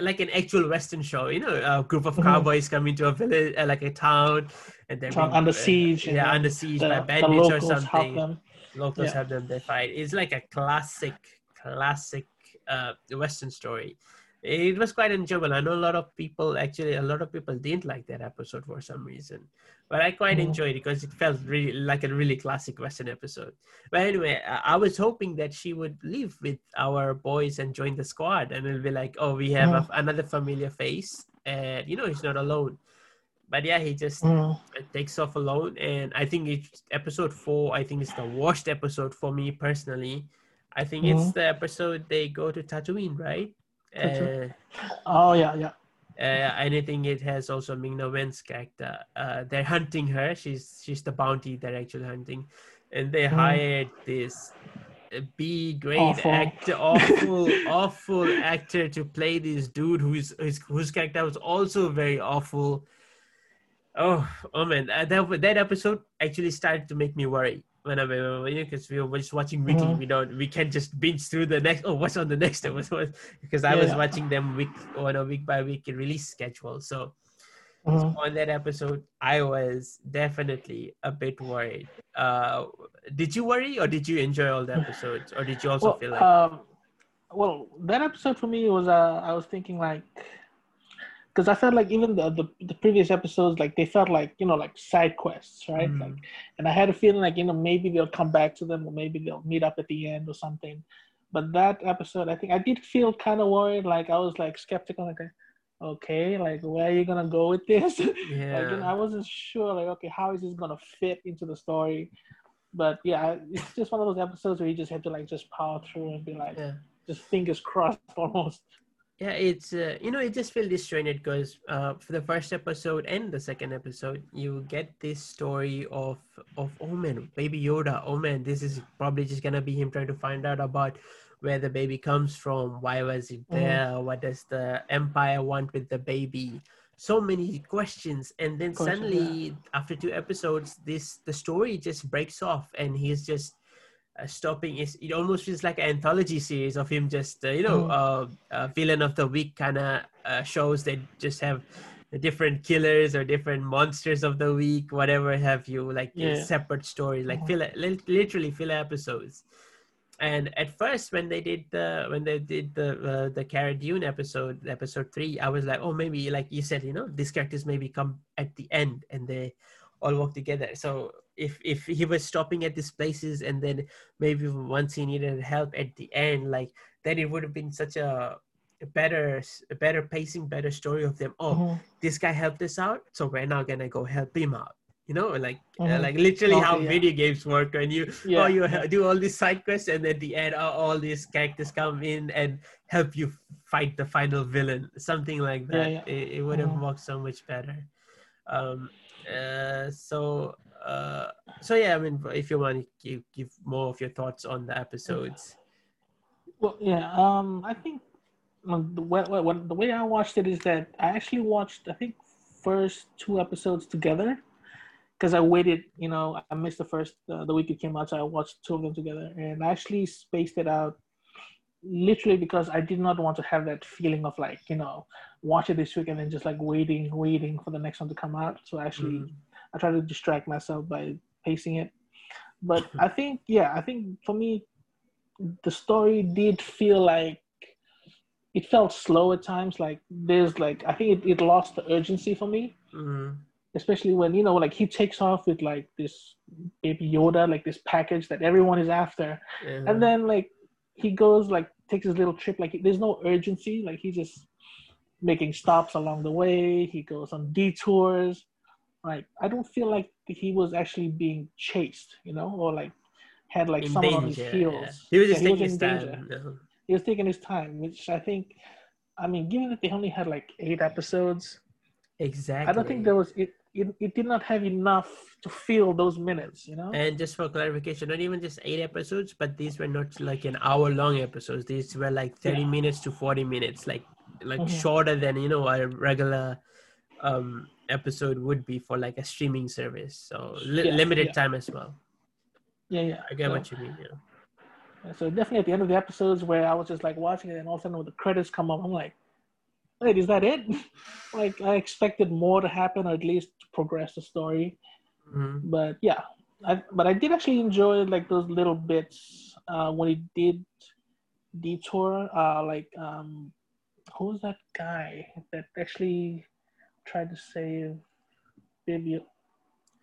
like an actual western show you know a group of mm-hmm. cowboys mm-hmm. come into a village uh, like a town and they're being, under siege yeah under siege the, by bandits or something locals yeah. have them they fight it's like a classic classic uh western story it was quite enjoyable. I know a lot of people actually a lot of people didn't like that episode for some reason, but I quite mm. enjoyed it because it felt really like a really classic Western episode. But anyway, I was hoping that she would leave with our boys and join the squad, and it'll be like, oh, we have mm. a, another familiar face, and you know he's not alone. But yeah, he just mm. takes off alone, and I think it's episode four. I think it's the worst episode for me personally. I think it's mm-hmm. the episode they go to Tatooine, right? Uh, oh yeah, yeah. Uh, think it has also Ming Na Wen's character. Uh, they're hunting her. She's she's the bounty they're actually hunting, and they mm. hired this uh, B grade actor, awful, awful actor to play this dude who's whose, whose character was also very awful. Oh, oh man, uh, that that episode actually started to make me worry whenever because we were just watching weekly mm-hmm. we don't we can't just binge through the next oh what's on the next episode because i yeah. was watching them week on a week by week release schedule so mm-hmm. on that episode i was definitely a bit worried uh did you worry or did you enjoy all the episodes or did you also well, feel like um, well that episode for me was uh i was thinking like because I felt like even the, the, the previous episodes, like they felt like you know like side quests, right? Mm. Like, and I had a feeling like you know maybe they'll come back to them or maybe they'll meet up at the end or something. But that episode, I think I did feel kind of worried. Like I was like skeptical, like okay, like where are you gonna go with this? Yeah. like, you know, I wasn't sure, like okay, how is this gonna fit into the story? But yeah, it's just one of those episodes where you just have to like just power through and be like, yeah. just fingers crossed almost yeah it's uh, you know it just feels disjointed because uh, for the first episode and the second episode you get this story of of oh man baby yoda oh man this is probably just gonna be him trying to find out about where the baby comes from why was it mm-hmm. there mm. what does the empire want with the baby so many questions and then suddenly yeah. after two episodes this the story just breaks off and he's just stopping is it almost feels like an anthology series of him just uh, you know mm. uh, uh, villain of the week kind of uh, shows that just have different killers or different monsters of the week whatever have you like yeah. separate stories like mm-hmm. filler literally filler episodes and at first when they did the when they did the uh, the Cara Dune episode episode three I was like oh maybe like you said you know these characters maybe come at the end and they all work together so if if he was stopping at these places and then maybe once he needed help at the end like then it would have been such a, a better a better pacing better story of them oh mm-hmm. this guy helped us out so we're now gonna go help him out you know like uh, mm-hmm. uh, like literally okay, how yeah. video games work when you yeah. oh you do all these side quests and at the end all, all these characters come in and help you fight the final villain something like that yeah, it, it, would have mm-hmm. worked so much better um uh, so uh, so yeah, I mean, if you want to give, give more of your thoughts on the episodes. Well, yeah, um, I think the way, the way I watched it is that I actually watched, I think, first two episodes together because I waited, you know, I missed the first uh, the week it came out, so I watched two of them together, and I actually spaced it out literally because I did not want to have that feeling of like, you know, watch it this week and then just like waiting, waiting for the next one to come out. So actually, mm. I try to distract myself by pacing it. But I think, yeah, I think for me, the story did feel like it felt slow at times. Like there's like I think it, it lost the urgency for me. Mm-hmm. Especially when you know, like he takes off with like this baby Yoda, like this package that everyone is after, yeah. and then like he goes like takes his little trip. Like there's no urgency. Like he's just making stops along the way. He goes on detours. Like I don't feel like he was actually being chased, you know, or like had like in someone danger, on his heels. Yeah. He was just yeah, taking his time. He was taking his time, which I think, I mean, given that they only had like eight episodes, exactly. I don't think there was it. It, it did not have enough to fill those minutes, you know. And just for clarification, not even just eight episodes, but these were not like an hour long episodes. These were like thirty yeah. minutes to forty minutes, like like mm-hmm. shorter than you know a regular um episode would be for like a streaming service. So li- yeah, limited yeah. time as well. Yeah, yeah. I get so, what you mean. Yeah. So definitely at the end of the episodes where I was just like watching it, and all of a sudden when the credits come up, I'm like, "Wait, is that it?" like I expected more to happen, or at least to progress the story. Mm-hmm. But yeah, I, but I did actually enjoy like those little bits uh, when he did detour. Uh, like um, who's that guy that actually tried to save Baby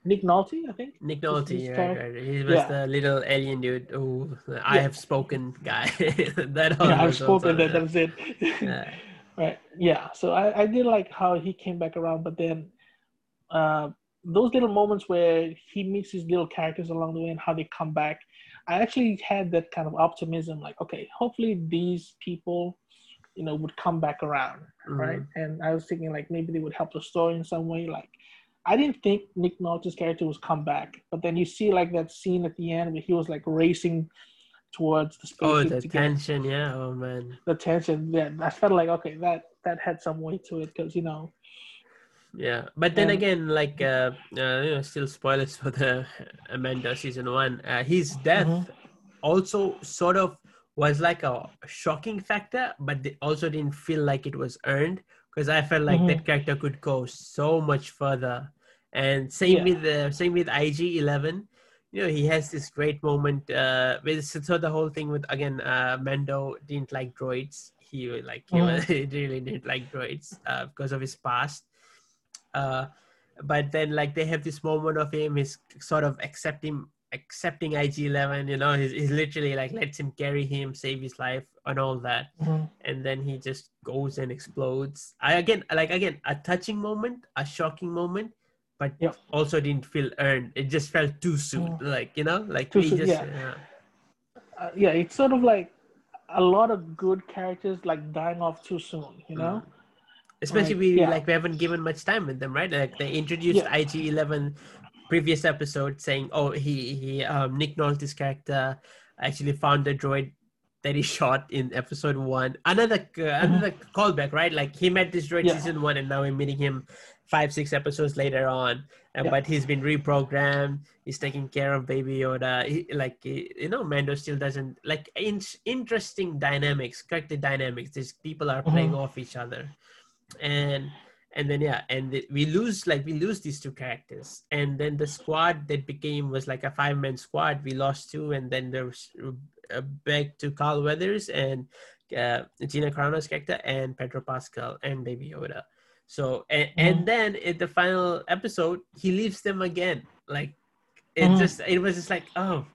Nick Nolte, I think. Nick Nolte, right, right. He was yeah. the little alien dude. Oh, I have spoken guy. that yeah, I've spoken. That, that's it. Yeah. right. Yeah. So I, I did like how he came back around, but then uh, those little moments where he meets his little characters along the way and how they come back, I actually had that kind of optimism. Like, okay, hopefully these people, you know, would come back around, mm-hmm. right? And I was thinking like maybe they would help the story in some way, like I didn't think Nick Nolte's character was come back, but then you see like that scene at the end where he was like racing towards the space. Oh, the tension, get, yeah. Oh man, the tension. Yeah, I felt like okay, that that had some weight to it because you know. Yeah, but then and, again, like uh, uh, you know, still spoilers for the Amanda season one. Uh, his death mm-hmm. also sort of was like a shocking factor, but they also didn't feel like it was earned because I felt like mm-hmm. that character could go so much further. And same yeah. with the same with IG Eleven. You know, he has this great moment uh, with so the whole thing with again uh, Mando didn't like droids. He like he, mm-hmm. was, he really didn't like droids uh, because of his past. Uh, but then like they have this moment of him, is sort of accepting accepting IG11, you know, he's, he's literally like lets him carry him, save his life and all that. Mm-hmm. And then he just goes and explodes. I again, like again, a touching moment, a shocking moment, but yep. also didn't feel earned. It just felt too soon. Mm-hmm. Like, you know, like too soon, just, yeah. Yeah. Uh, yeah, it's sort of like a lot of good characters like dying off too soon, you know? Mm especially like, we yeah. like we haven't given much time with them right like they introduced yeah. ig11 previous episode saying, "Oh, he he um, Nick Nolte's character actually found the droid that he shot in episode one." Another uh, another callback, right? Like he met this droid yeah. season one, and now we're meeting him five six episodes later on. Uh, yeah. But he's been reprogrammed. He's taking care of Baby Yoda. He, like you know, Mando still doesn't like in, interesting dynamics, character dynamics. These people are playing mm-hmm. off each other, and and then yeah and the, we lose like we lose these two characters. And then the squad that became was like a five man squad we lost two. And then there's uh, back to carl weathers and uh, gina carano's character and pedro pascal and baby yoda. So and, mm. and then in the final episode he leaves them again. Like it mm. just it was just like oh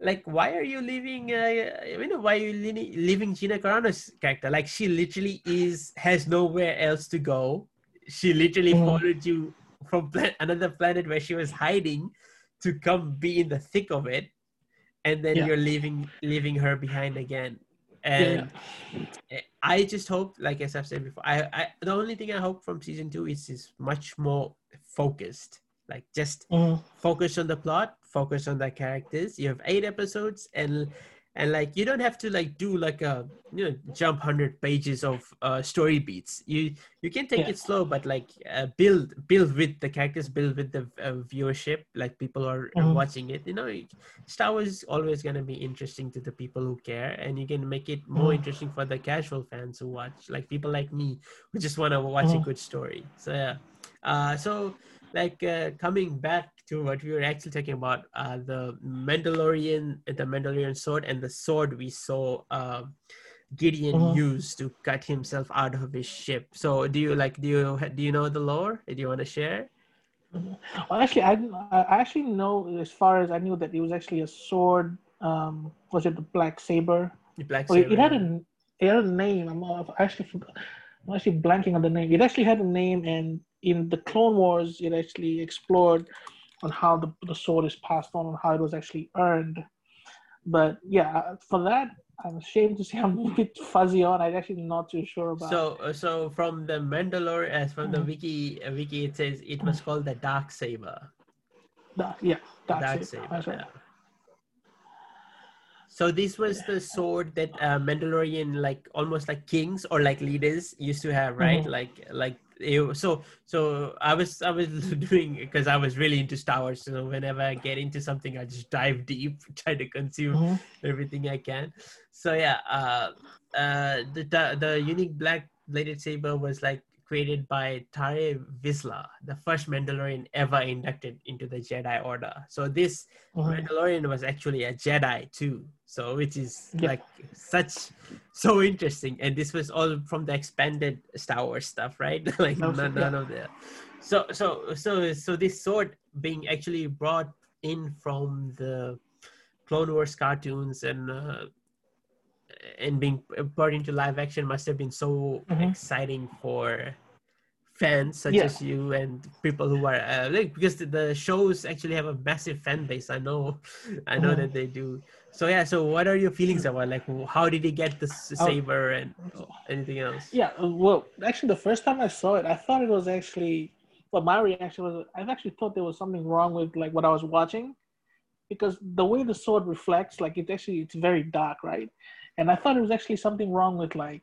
like why are you leaving uh, you know why are you leaving gina carano's character? Like she literally is has nowhere else to go she literally mm. followed you from another planet where she was hiding to come be in the thick of it and then yeah. you're leaving leaving her behind again and yeah. i just hope like as i've said before I, I the only thing i hope from season two is is much more focused Like just Mhm. focus on the plot, focus on the characters. You have eight episodes, and and like you don't have to like do like a you know jump hundred pages of uh, story beats. You you can take Yeah. it slow, but like uh, build build with the characters, build with the uh, viewership. Like people are Mhm. watching it. You know, Star Wars is always gonna be interesting to the people who care, and you can make it more Mhm. interesting for the casual fans who watch, like people like me who just want to watch a Mhm. good story. So yeah, uh, so like uh, coming back to what we were actually talking about, uh, the Mandalorian, the Mandalorian sword, and the sword we saw uh, Gideon Mhm. use to cut himself out of his ship. So do you like do you do you know the lore? Do you want to share? Well, actually, I I actually know as far as I knew that it was actually a sword. Um, was it the black saber? The Black Oh, it, it had a it had a name. I'm uh, I actually. I'm actually blanking on the name. It actually had a name, and in the Clone Wars, it actually explored on how the, the sword is passed on and how it was actually earned. But yeah, for that, I'm ashamed to say I'm a bit fuzzy on. I'm actually not too sure about. So, uh, so from the Mandalore, as from the Mhm. wiki, uh, wiki it says it was called the Dark Saber. yeah, Dark it. Saber. That's right. yeah. So this was the sword that uh, Mandalorian, like almost like kings or like leaders, used to have, right? Mhm. Like, like it, so. So I was, I was doing because I was really into Star Wars. So whenever I get into something, I just dive deep, try to consume Mhm. everything I can. So yeah, uh, uh, the the, the unique black bladed saber was like created by Tarre Vizsla, the first Mandalorian ever inducted into the Jedi Order. So this Mhm. Mandalorian was actually a Jedi too. So which is Yeah. like such so interesting. And this was all from the expanded Star Wars stuff, right? like No, none, yeah. none of the so so so so this sword being actually brought in from the Clone Wars cartoons and uh, and being brought into live action must have been so Mhm. exciting for fans such Yeah. as you and people who are uh, like because the- the shows actually have a massive fan base i know i know Mhm. that they do so yeah so what are your feelings about like how did he get the Oh. saber and anything else Yeah, uh, well, actually, the first time I saw it, I thought it was actually. Well, my reaction was I actually thought there was something wrong with like what I was watching, because the way the sword reflects, like it actually it's very dark, right? And I thought it was actually something wrong with like,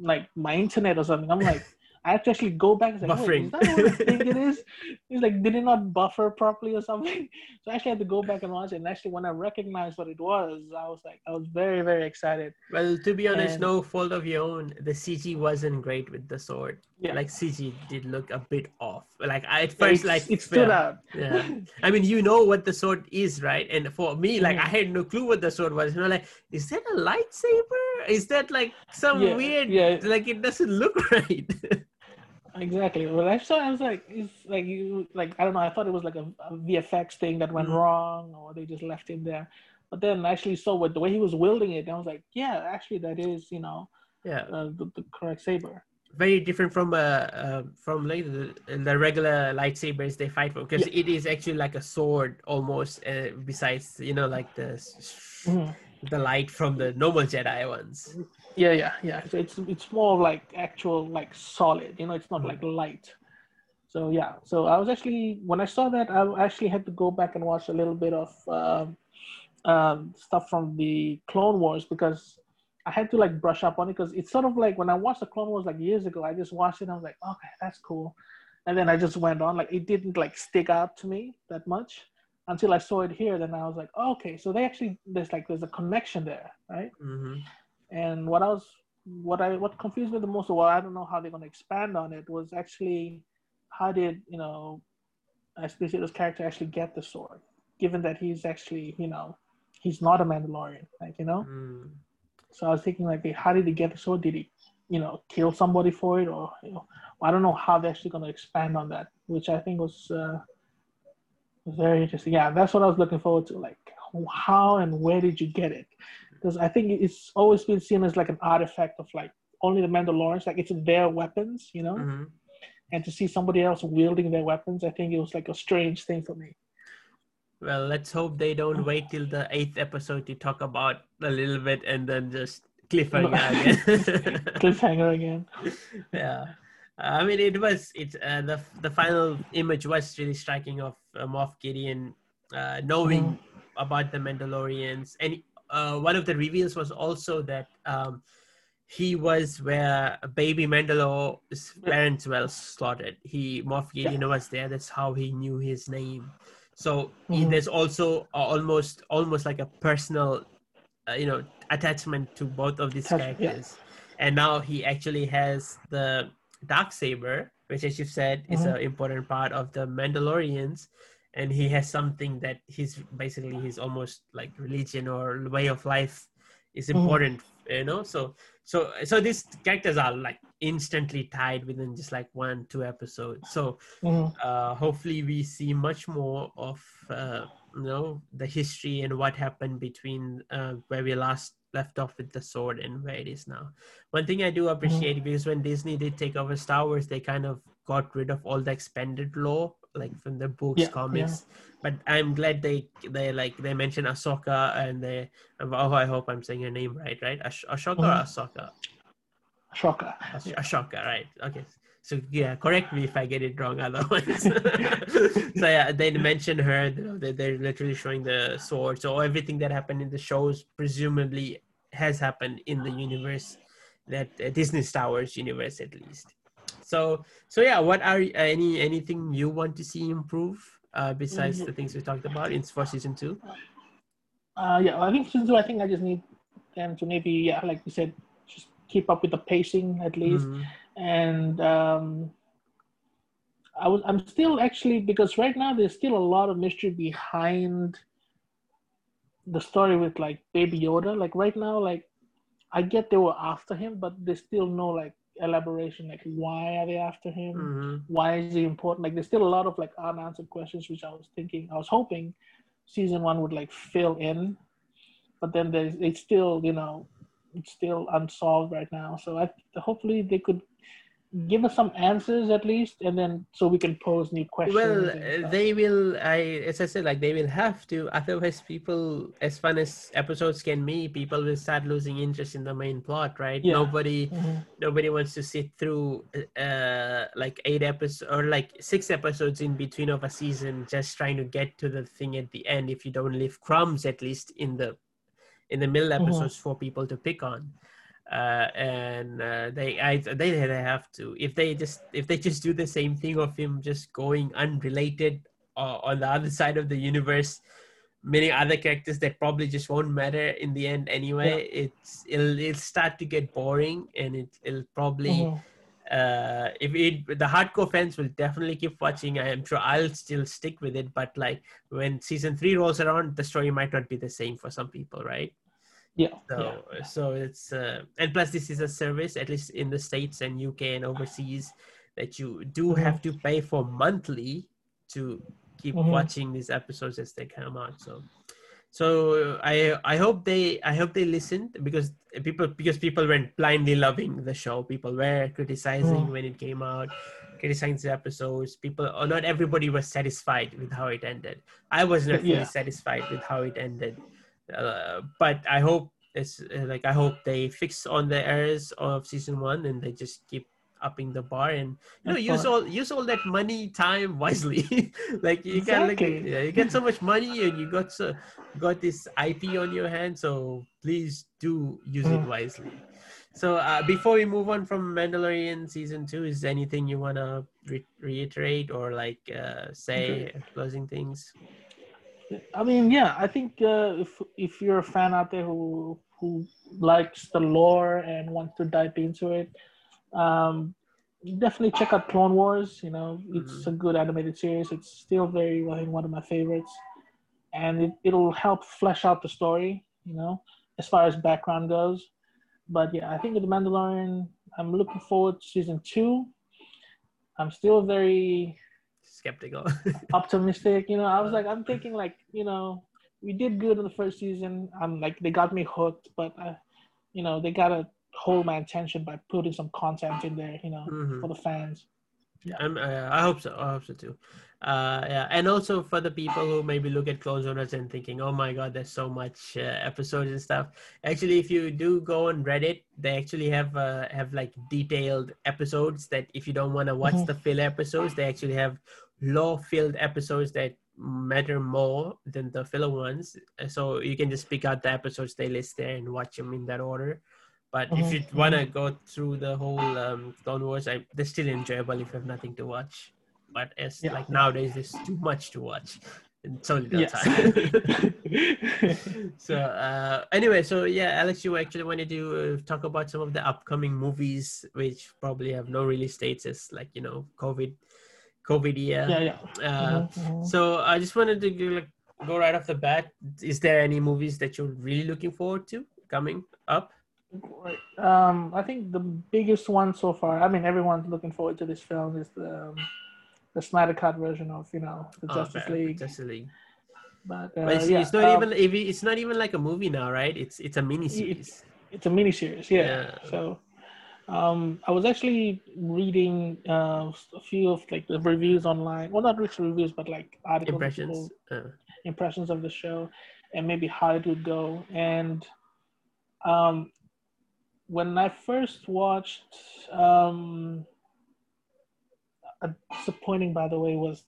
like my internet or something. I'm like, I have to actually go back and say, Wait, is that what I think it is? It's like did it not buffer properly or something? So I actually had to go back and watch it. And actually, when I recognized what it was, I was like, I was very very excited. well to be honest And- no fault of your own the cg wasn't great with the sword Yeah. like cg did look a bit off like I, at first it's- like it stood yeah. out. Yeah. I mean, you know what the sword is, right? And for me, like, Mhm. I had no clue what the sword was. You know, like, is that a lightsaber? Is that like some Yeah, weird? yeah. Like, it doesn't look right. Exactly. When I saw, I was like, it's like you, like I don't know. I thought it was like a, a VFX thing that went Mhm. wrong, or they just left him there. But then I actually saw what the way he was wielding it, and I was like, yeah, actually, that is, you know, yeah, uh, the, the correct saber. Very different from uh, uh from like the, the regular lightsabers they fight for because it is actually like a sword almost. Uh, besides, you know, like the Mhm. the light from the normal Jedi ones. Yeah, yeah, yeah. So it's it's more like actual like solid. You know, it's not like light. So yeah. So I was actually when I saw that, I actually had to go back and watch a little bit of um, um, stuff from the Clone Wars because I had to like brush up on it because it's sort of like when I watched the Clone Wars like years ago, I just watched it and I was like, okay, that's cool. And then I just went on like it didn't like stick out to me that much until I saw it here. Then I was like, oh, okay, so they actually there's like there's a connection there, right? hmm And what I was, what I, what confused me the most, well, I don't know how they're going to expand on it, was actually how did you know, Esposito's character actually get the sword, given that he's actually, you know, he's not a Mandalorian, like you know. Mm. So I was thinking like, how did he get the sword? Did he, you know, kill somebody for it, or you know, I don't know how they're actually going to expand on that, which I think was uh, was very interesting. Yeah, that's what I was looking forward to. Like, how and where did you get it? Because I think it's always been seen as like an artifact of like only the Mandalorians, like it's their weapons, you know. hmm And to see somebody else wielding their weapons, I think it was like a strange thing for me. Well, let's hope they don't wait till the eighth episode to talk about a little bit and then just cliffhanger again. Cliffhanger again. yeah. I mean, it was it's uh, the the final image was really striking of uh, Moff Gideon uh, knowing mm. about the Mandalorians, and uh, one of the reveals was also that um, he was where baby Mandalorian's parents were slaughtered. He Moff Gideon yeah. was there. That's how he knew his name. So mm-hmm. there's also almost almost like a personal, uh, you know, attachment to both of these characters. Yeah. And now he actually has the dark saber, which, as you've said, mm-hmm. is an important part of the Mandalorians. And he has something that he's basically his almost like religion or way of life is mm-hmm. important, mm-hmm. you know. So so so these characters are like instantly tied within just like one two episodes so mm-hmm. uh, hopefully we see much more of uh, you know the history and what happened between uh, where we last left off with the sword and where it is now one thing i do appreciate mm-hmm. because when disney did take over star wars they kind of got rid of all the expanded lore like from the books yeah, comics yeah. but i'm glad they they like they mentioned ahsoka and they oh i hope i'm saying your name right right Ash- ashoka mm-hmm. or ahsoka Ashoka. Ashoka, right. Okay. So yeah, correct me if I get it wrong otherwise. so yeah, they mentioned her, they, they're literally showing the sword. So everything that happened in the shows presumably has happened in the universe that uh, Disney Star Wars universe at least. So so yeah, what are any anything you want to see improve uh, besides mm-hmm. the things we talked about in for season two? Uh, yeah, I think season two. I think I just need them to maybe yeah, like you said, just keep up with the pacing at least. Mm-hmm. And um, I was I'm still actually because right now there's still a lot of mystery behind the story with like Baby Yoda. Like right now, like I get they were after him, but there's still no like elaboration like why are they after him mm-hmm. why is he important like there's still a lot of like unanswered questions which i was thinking i was hoping season one would like fill in but then there's it's still you know it's still unsolved right now. So I, hopefully they could give us some answers at least and then so we can pose new questions well they will i as i said like they will have to otherwise people as fun as episodes can be people will start losing interest in the main plot right yeah. nobody mm-hmm. nobody wants to sit through uh like eight episodes or like six episodes in between of a season just trying to get to the thing at the end if you don't leave crumbs at least in the in the middle mm-hmm. episodes mm-hmm. for people to pick on uh, and uh, they I, they they have to if they just if they just do the same thing of him just going unrelated uh, on the other side of the universe many other characters that probably just won't matter in the end anyway yeah. it's it'll, it'll start to get boring and it, it'll probably mm-hmm. uh if it the hardcore fans will definitely keep watching i am sure i'll still stick with it but like when season three rolls around the story might not be the same for some people right yeah. So yeah. so it's uh, and plus this is a service at least in the states and UK and overseas that you do mm-hmm. have to pay for monthly to keep mm-hmm. watching these episodes as they come out. So so I I hope they I hope they listened because people because people went blindly loving the show. People were criticizing mm. when it came out, criticizing the episodes. People or not everybody was satisfied with how it ended. I was not really yeah. satisfied with how it ended. Uh, but I hope it's uh, like I hope they fix on the errors of season one and they just keep upping the bar and you know use all use all that money time wisely like you exactly. can like yeah, you get so much money and you got so got this ip on your hand so please do use it mm. wisely so uh, before we move on from mandalorian season two is there anything you want to re- reiterate or like uh, say okay. closing things I mean, yeah, I think uh, if if you're a fan out there who who likes the lore and wants to dive into it, um, definitely check out Clone Wars. You know, it's mm-hmm. a good animated series. It's still very, I think, one of my favorites, and it it'll help flesh out the story. You know, as far as background goes. But yeah, I think with the Mandalorian, I'm looking forward to season two. I'm still very skeptical. optimistic, you know. I was like, I'm thinking like, you know, we did good in the first season. I'm like, they got me hooked, but uh, you know, they gotta hold my attention by putting some content in there, you know, mm-hmm. for the fans. Yeah, I'm, uh, I hope so. I hope so too. uh yeah and also for the people who maybe look at clone zoners and thinking oh my god there's so much uh, episodes and stuff actually if you do go on reddit they actually have uh, have like detailed episodes that if you don't want to watch Mhm. the filler episodes they actually have low filled episodes that matter more than the filler ones so you can just pick out the episodes they list there and watch them in that order but if Mhm, you want to go through the whole um, Clone Wars, I, they're still enjoyable if you have nothing to watch. But as Yeah. like nowadays, there's too much to watch and so little Yes. time. so uh, anyway, so yeah, Alex, you actually wanted to uh, talk about some of the upcoming movies, which probably have no release dates, as like you know, COVID, COVID year. yeah, yeah. Uh, Mhm, mhm. So I just wanted to go, like, go right off the bat. Is there any movies that you're really looking forward to coming up? Um, I think the biggest one so far. I mean, everyone's looking forward to this film. Is the um, the Snyder Cut version of you know the Oh, Justice League. Justice League. But uh, But it's, yeah, it's not um, even it's not even like a movie now, right? It's it's a mini series. it's a miniseries. Yeah. Yeah. So, um, I was actually reading uh, a few of like the reviews online. Well, not really reviews, but like articles, Impressions. Uh, impressions of the show, and maybe how it would go. And um, when I first watched, um, uh, disappointing by the way was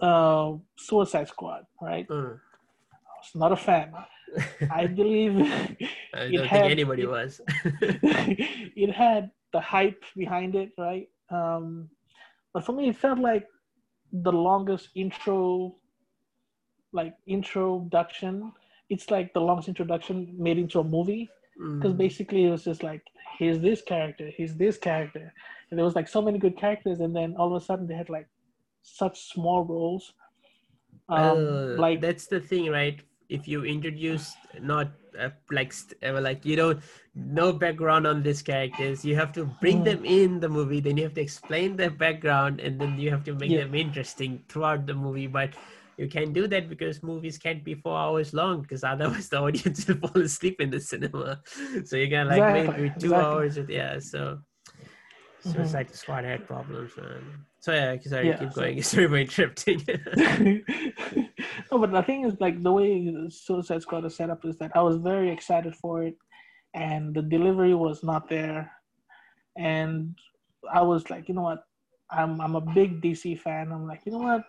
uh, Suicide Squad. Right, uh. Was not a fan. I believe I don't had- think anybody it- was. it had the hype behind it, right? Um, but for me, it felt like the longest intro, like introduction. It's like the longest introduction made into a movie because Mm. basically it was just like here's this character, here's this character, and there was like so many good characters, and then all of a sudden they had like such small roles. Um, Well, like that's the thing, right? If you introduce not uh, like st- uh, like you don't no background on these characters, you have to bring Mm. them in the movie. Then you have to explain their background, and then you have to make Yeah. them interesting throughout the movie. But you can't do that because movies can't be four hours long because otherwise the audience will fall asleep in the cinema. So you can like Exactly, maybe two exactly. hours. With, yeah, so. Mhm. Suicide Squad had problems, man. So yeah, sorry, Yeah, keep so- going. It's very interrupting. No, but the thing is, like the way Suicide Squad is set up is that I was very excited for it, and the delivery was not there, and I was like, you know what, I'm I'm a big DC fan. I'm like, you know what,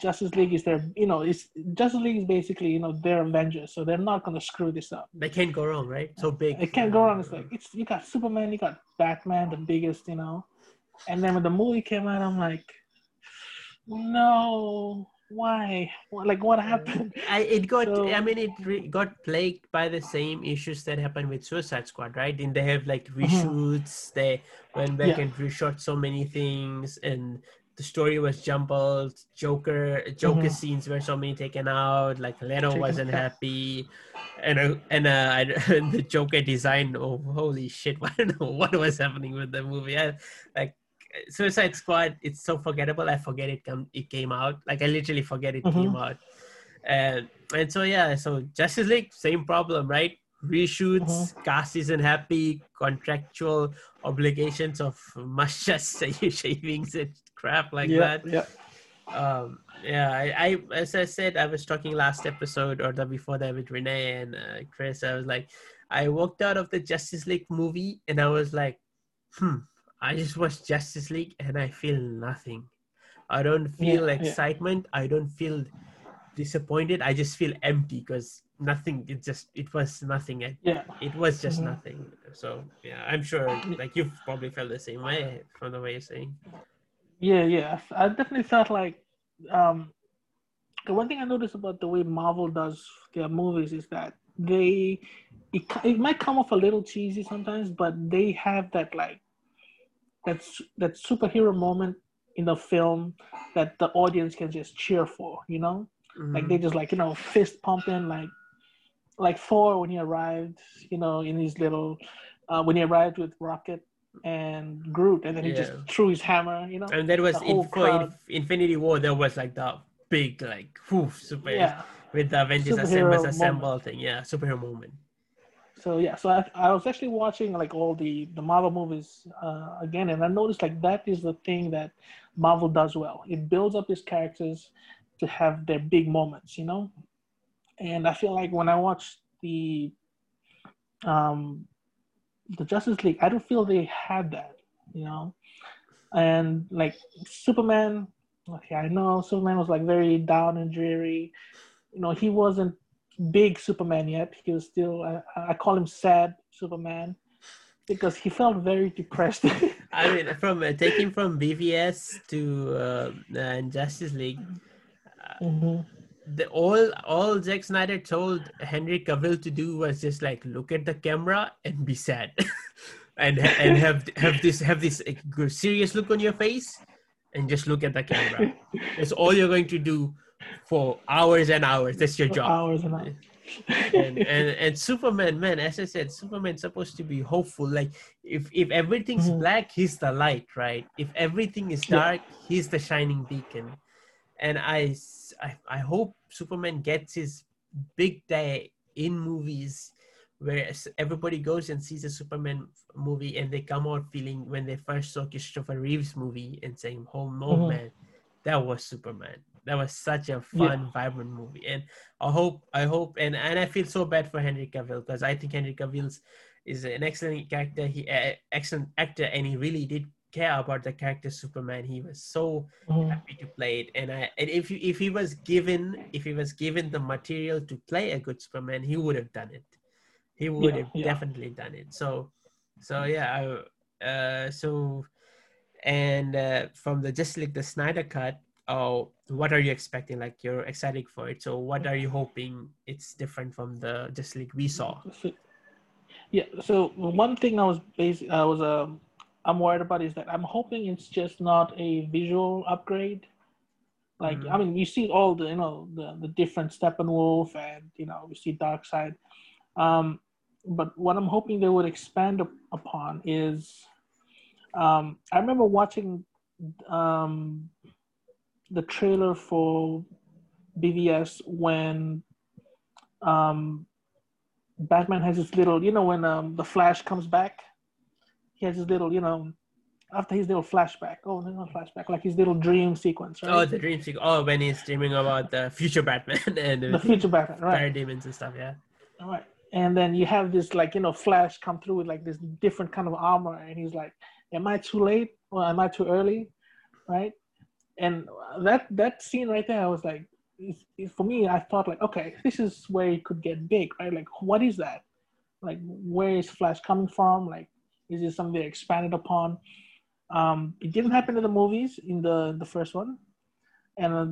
Justice League is their, you know, it's Justice League is basically, you know, their Avengers, so they're not gonna screw this up. they can't go wrong, right? So big. It can't go wrong. It's like it's you got Superman, you got Batman, the biggest, you know, and then when the movie came out, I'm like, no, why? Like what happened? I it got. So- I mean, it re- got plagued by the same issues that happened with Suicide Squad, right? And they have like reshoots. They went back Mm-hmm. Yeah. and reshot so many things, and the story was jumbled. Joker, Joker Mhm. scenes were so many taken out. Like Leto Taken wasn't happy, and uh, and uh, I, the Joker design. Oh, holy shit! I don't know what was happening with the movie. I, like Suicide Squad, it's so forgettable. I forget it come it came out. Like I literally forget it Mhm. came out. And and so yeah, so Justice League, same problem, right? Reshoots, cast isn't happy, contractual obligations of mustache shavings and crap like yeah, that yeah. um yeah I, I as i said i was talking last episode or the before that with renee and uh, chris i was like i walked out of the justice league movie and i was like hmm i just watched justice league and i feel nothing. I don't feel Yeah, yeah. excitement. I don't feel disappointed. I just feel empty because nothing it just it was nothing. It, Yeah, it was just Mhm. nothing. So yeah i'm sure like you've probably felt the same way from the way you're saying. Yeah, yeah. I definitely felt like um, the one thing I noticed about the way Marvel does their movies is that they it, it might come off a little cheesy sometimes, but they have that like that's that superhero moment in the film that the audience can just cheer for, you know? Like Mhm. they just like, you know, fist pumping like like Thor when he arrived, you know, in his little uh, when he arrived with Rocket and Groot and then he just threw his hammer, you know? and that was in, for. Infinity War. There was like the big like whoof super Yeah. with the Avengers Superhero assemble assemble thing. Yeah, superhero moment. So yeah, so I, I was actually watching like all the the Marvel movies uh, again, and I noticed like that is the thing that Marvel does well. It builds up its characters to have their big moments, you know. And I feel like when I watch the um the Justice League, I don't feel they had that, you know. And like Superman, okay, I know Superman was like very down and dreary. You know, he wasn't big Superman yet. He was still, I, I call him sad Superman because he felt very depressed. I mean, from uh, taking from BVS to uh, and Justice League, uh, mm-hmm. the all all Zack Snyder told Henry Cavill to do was just like look at the camera and be sad, and and have have this have this serious look on your face, and just look at the camera. That's all you're going to do for hours and hours. That's your job. Hours and hours. and, and and Superman, man, as I said, Superman's supposed to be hopeful. Like if if everything's mm-hmm. black, he's the light, right? If everything is dark, yeah. he's the shining beacon. And I, I I hope Superman gets his big day in movies where everybody goes and sees a Superman movie and they come out feeling when they first saw Christopher Reeves movie and saying, "Oh no, mm-hmm. man, that was Superman." That was such a fun, yeah. vibrant movie. And I hope, I hope, and and I feel so bad for Henry Cavill because I think Henry Cavill is an excellent character. He uh, excellent actor, and he really did care about the character Superman. He was so mm. happy to play it. And I and if you if he was given if he was given the material to play a good Superman, he would have done it. He would yeah, have yeah. definitely done it. So so yeah, I, uh, so and uh, from the just like the Snyder cut, oh what are you expecting? Like you're excited for it. So what are you hoping it's different from the just like we saw? Yeah so one thing i was basically i was um i'm worried about is that i'm hoping it's just not a visual upgrade. Like mm-hmm. i mean you see all the you know the, the different steppenwolf and you know we see Darkseid um but what i'm hoping they would expand upon is um i remember watching um the trailer for BVS when um, Batman has his little, you know, when um, the Flash comes back, he has his little, you know, after his little flashback. Oh, no, not flashback, like his little dream sequence, right? Oh, the dream sequence. Oh, when he's dreaming about the future Batman and the future Batman, right? demons and stuff, yeah. All right. And then you have this, like, you know, Flash come through with like this different kind of armor, and he's like, "Am I too late or am I too early?" Right? And that that scene right there, I was like, for me, I thought like, okay, this is where it could get big, right? Like, what is that? Like, where is Flash coming from? Like, is it something they expanded upon? Um, it didn't happen in the movies in the the first one, and uh,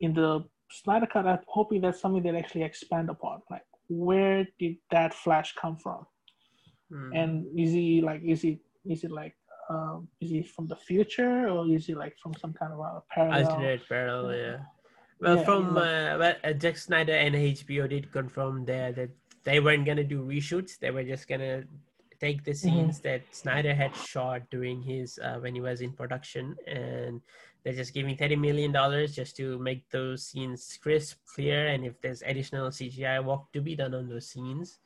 in the Snyder cut, I'm hoping that's something they actually expand upon. Like, where did that Flash come from? Mm. And is he like, is he is it like um, is he from the future or is he like from some kind of a parallel? Alternate parallel, yeah. Well, yeah, from uh, well, uh, Zack Snyder and HBO did confirm there that they weren't gonna do reshoots. They were just gonna take the mm-hmm. scenes mm-hmm. that Snyder had shot during his uh, when he was in production, and they're just giving thirty million dollars just to make those scenes crisp, clear, and if there's additional CGI work to be done on those scenes,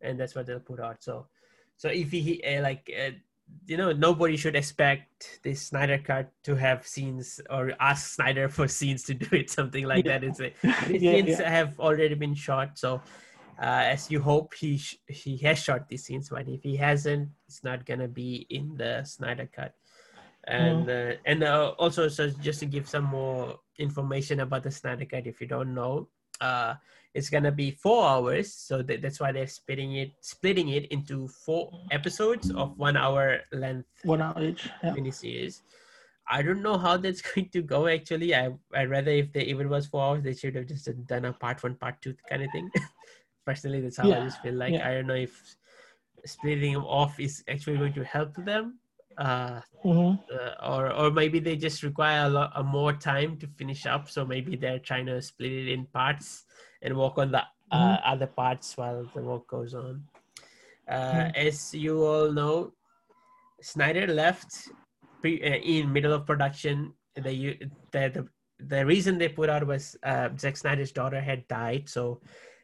and that's what they'll put out. So, so if he uh, like uh, you know nobody should expect this Snyder cut to have scenes or ask Snyder for scenes to do it something like yeah. It's it? These yeah, scenes yeah. have already been shot, so uh, as you hope he sh- he has shot these scenes, but if he hasn't, it's not gonna be in the Snyder cut. And mm. uh, and uh, also, so just to give some more information about the Snyder cut, if you don't know, uh, it's gonna be four hours so th- that's why they're splitting it splitting it into four episodes of one hour length one hour each yeah. miniseries i don't know how that's going to go actually i i'd rather if they even was four hours they should have just done a part one part two kind of thing personally that's how yeah. i just feel like yeah. i don't know if splitting them off is actually going to help them uh, mm-hmm. uh, or or maybe they just require a lot a more time to finish up so maybe they're trying to split it in parts and work on the uh, mm-hmm. other parts while the work goes on. Uh, mm-hmm. As you all know, Snyder left pre- uh, in middle of production. The, the the the reason they put out was uh, Zack Snyder's daughter had died, so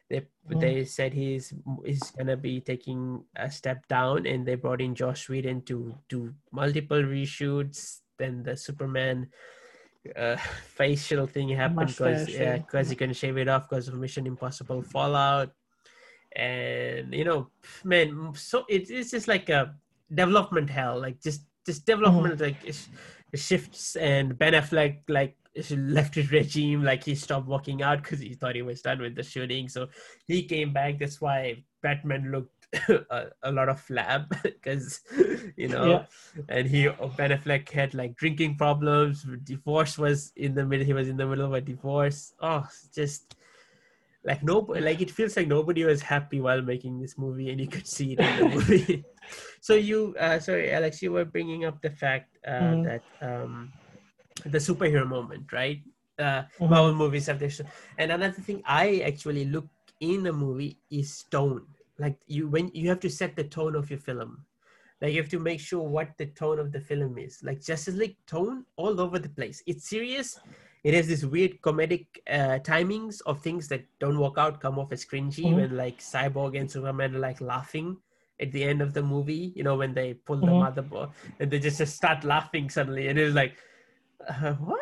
They Mm. they said he's he's gonna be taking a step down, and they brought in Josh Whedon to do multiple reshoots. Then the Superman uh, facial thing happened because yeah, because he couldn't shave it off because of Mission Impossible Fallout, and you know, man, so it, it's just like a development hell, like just just development like it's- it shifts, and Ben Affleck like left his regime, like he stopped working out because he thought he was done with the shooting, so he came back. That's why Batman looked. a, a lot of flab because you know Yeah. and he Ben Affleck had like drinking problems. Divorce was in the middle. He was in the middle of a divorce. Oh, just like no, like it feels like nobody was happy while making this movie, and you could see it in the movie. so you, uh, sorry, Alex, you were bringing up the fact uh, Mhm. that um, the superhero moment, right? Uh, Mhm. Marvel movies have this, and another thing I actually look in a movie is tone. Like you, when you have to set the tone of your film like you have to make sure what the tone of the film is like justice league tone all over the place it's serious it has this weird comedic uh, timings of things that don't work out come off as cringy Mhm. when like cyborg and superman are like laughing at the end of the movie you know when they pull the Mhm. motherboard and they just, just start laughing suddenly and it's like uh, what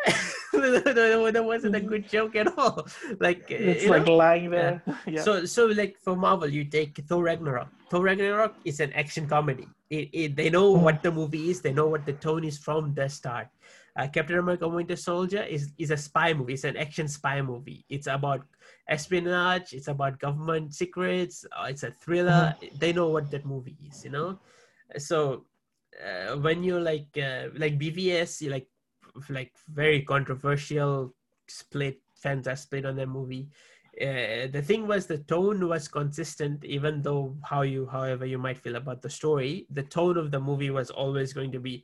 that wasn't a good joke at all like It's like know? lying there. Yeah. So, so like for Marvel, you take Thor Ragnarok. Thor Ragnarok is an action comedy. It, it, they know Mhm. what the movie is. They know what the tone is from the start. Uh, Captain America: Winter Soldier is is a spy movie. It's an action spy movie. It's about espionage. It's about government secrets. Uh, it's a thriller. They know what that movie is. You know, so uh, when you like uh, like BVS, you like like very controversial split. Fans are split on that movie uh, the thing was the tone was consistent even though how you however you might feel about the story the tone of the movie was always going to be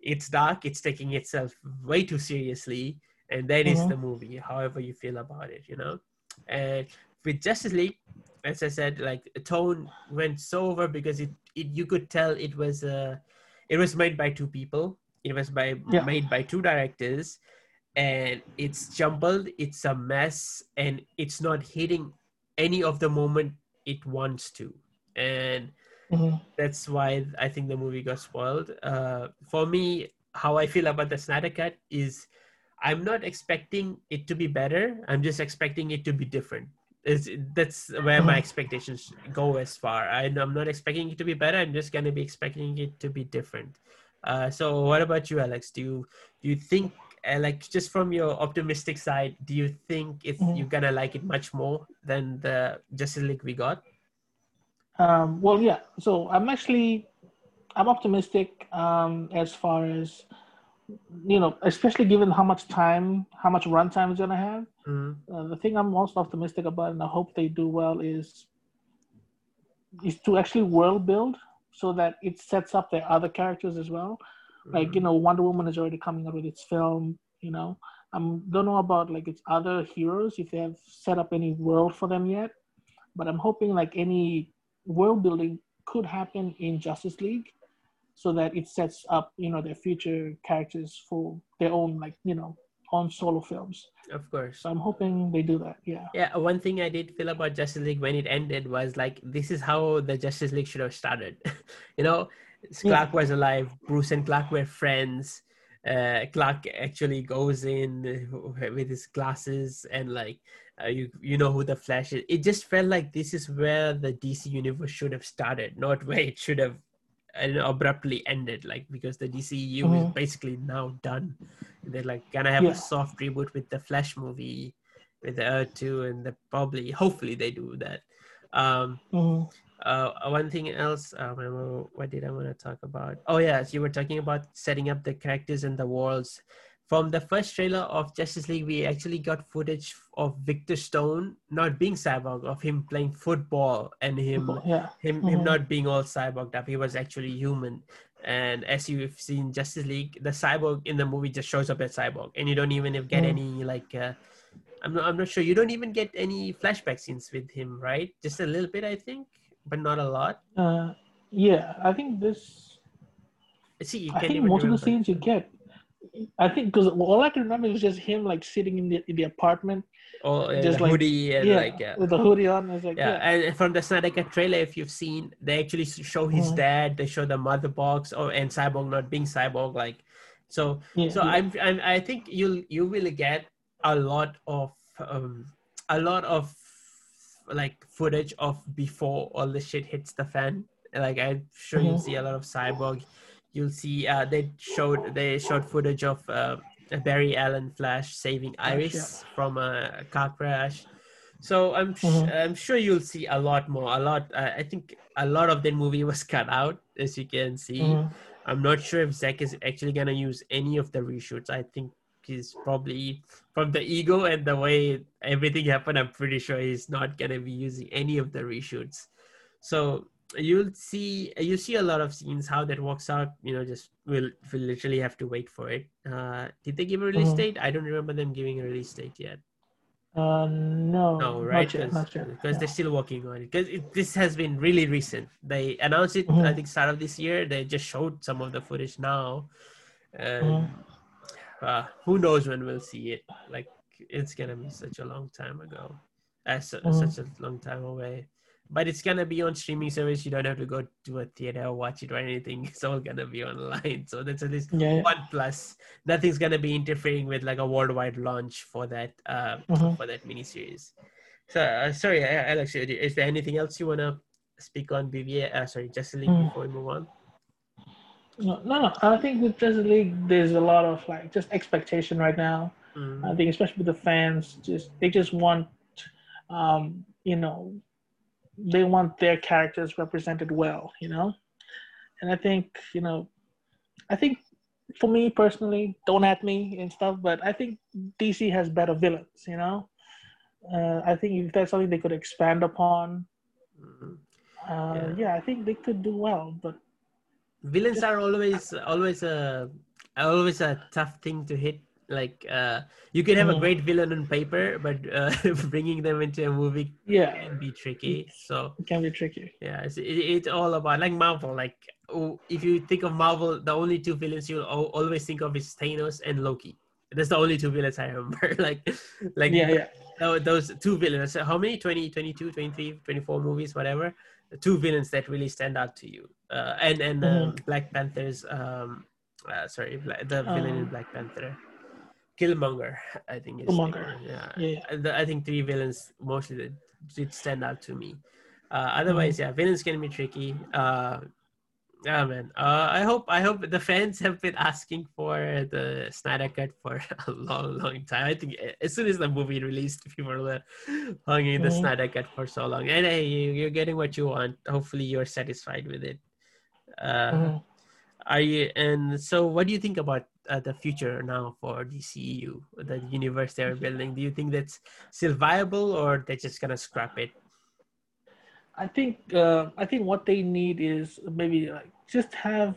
it's dark it's taking itself way too seriously and that is Mhm. the movie however you feel about it you know and with justice league as i said like the tone went so over because it, it you could tell it was uh it was made by two people it was by Yeah. made by two directors and it's jumbled it's a mess and it's not hitting any of the moment it wants to and Mhm. that's why i think the movie got spoiled uh, for me how i feel about the snyder cut is i'm not expecting it to be better i'm just expecting it to be different it's, that's where my Mhm. expectations go as far I, i'm not expecting it to be better i'm just going to be expecting it to be different uh, so what about you alex do you do you think uh, like just from your optimistic side do you think it's Mhm. you're gonna like it much more than the justice league we got Um, well, yeah. So I'm actually I'm optimistic um, as far as you know, especially given how much time, how much runtime it's gonna have. Mhm. Uh, the thing I'm most optimistic about, and I hope they do well, is is to actually world build so that it sets up their other characters as well. Like you know, Wonder Woman is already coming out with its film. You know, I um, don't know about like its other heroes if they have set up any world for them yet, but I'm hoping like any world building could happen in Justice League, so that it sets up you know their future characters for their own like you know own solo films. of course So I'm hoping they do that. Yeah. Yeah, one thing I did feel about Justice League when it ended was like this is how the Justice League should have started. you know, Clark was alive, Bruce and Clark were friends. Uh, Clark actually goes in with his glasses and like uh, you you know who the Flash is. It just felt like this is where the DC universe should have started, not where it should have uh, abruptly ended. Like because the DCU is Mhm. basically now done. They're like gonna have Yeah. a soft reboot with the Flash movie with the Earth 2 and the probably hopefully they do that. Um Mhm. uh one thing else remember what did I want to talk about? Oh yes, you were talking about setting up the characters and the worlds. From the first trailer of Justice League, we actually got footage of Victor Stone not being cyborg, of him playing football and him Yeah. him him Mhm. not being all cyborged up. He was actually human. And as you've seen Justice League, the cyborg in the movie just shows up as cyborg, and you don't even get Mm. any like. Uh, I'm not. I'm not sure. You don't even get any flashback scenes with him, right? Just a little bit, I think, but not a lot. Uh, yeah. I think this. See, you I think most of the scenes you get, I think because all I can remember is just him like sitting in the in the apartment. Oh, Just the like- hoodie and yeah, like yeah. with the hoodie on. It's like Yeah, yeah, and from the Snyder trailer, if you've seen, they actually show his dad. They show the mother box, or and Cyborg not being Cyborg. Like, so yeah, so. I'm, I'm I think you'll you will get a lot of um a lot of like footage of before all the shit hits the fan. Like I'm sure you'll Mhm. see a lot of Cyborg. You'll see uh they showed they showed footage of uh, Barry Allen Flash saving Iris yeah. from a car crash. So I'm sh- Mhm. I'm sure you'll see a lot more. A lot. Uh, I think a lot of the movie was cut out, as you can see. Mhm. I'm not sure if Zack is actually gonna use any of the reshoots. I think he's probably from the ego and the way everything happened. I'm pretty sure he's not gonna be using any of the reshoots. So you'll see you see a lot of scenes how that works out. You know, just we'll, we'll literally have to wait for it. Uh, did they give a release Mhm. date? I don't remember them giving a release date yet. Uh, no, No, right? not yet, not yet. Because yeah. they're still working on it. Because this has been really recent. They announced it, I Mhm. think, start of this year. They just showed some of the footage now, and Mhm. uh, who knows when we'll see it? Like it's gonna be such a long time ago, uh, su- Mhm. such a long time away. But it's gonna be on streaming service. You don't have to go to a theater or watch it or anything. It's all gonna be online. So that's at least Yeah, yeah. one plus. Nothing's gonna be interfering with like a worldwide launch for that uh, Mhm. for that miniseries. So uh, sorry, Alex, is there anything else you wanna speak on BVA? Uh, sorry, Justice League Mm. before we move on. No, no, no. I think with Justice League, there's a lot of like just expectation right now. Mm. I think especially with the fans, just they just want, um, you know, they want their characters represented well, you know, and I think you know, I think for me personally, don't at me and stuff, but I think DC has better villains, you know. Uh, I think if that's something they could expand upon, Mm. uh, Yeah. yeah, I think they could do well. But villains are always always a always a tough thing to hit like uh you can have a Mhm. great villain on paper but uh, bringing them into a movie yeah, can be tricky so. it can be tricky. yeah it's, it, it's all about like marvel like oh, if you think of marvel the only two villains you'll always think of is thanos and loki. That's the only two villains i remember like like Yeah, yeah. those two villains. So how many? 20 22 23 24 movies whatever. The two villains that really stand out to you uh, and and um, black panther's um uh, sorry the villain in Um, black panther killmonger i think Killmonger. yeah. Yeah, yeah. The- i think three villains mostly that did stand out to me. Uh, otherwise yeah villains can be tricky. Uh yeah man. Uh, i hope i hope the fans have been asking for the snyder cut for a long long time. I think as soon as the movie released people were hanging the Mhm. snyder cut for so long. And hey you, you're getting what you want. Hopefully you're satisfied with it. Uh Mhm. are you and so what do you think about uh, the future now for DCEU, the universe they're building? Do you think that's still viable or they're just gonna scrap it? I think uh, I think what they need is maybe like just have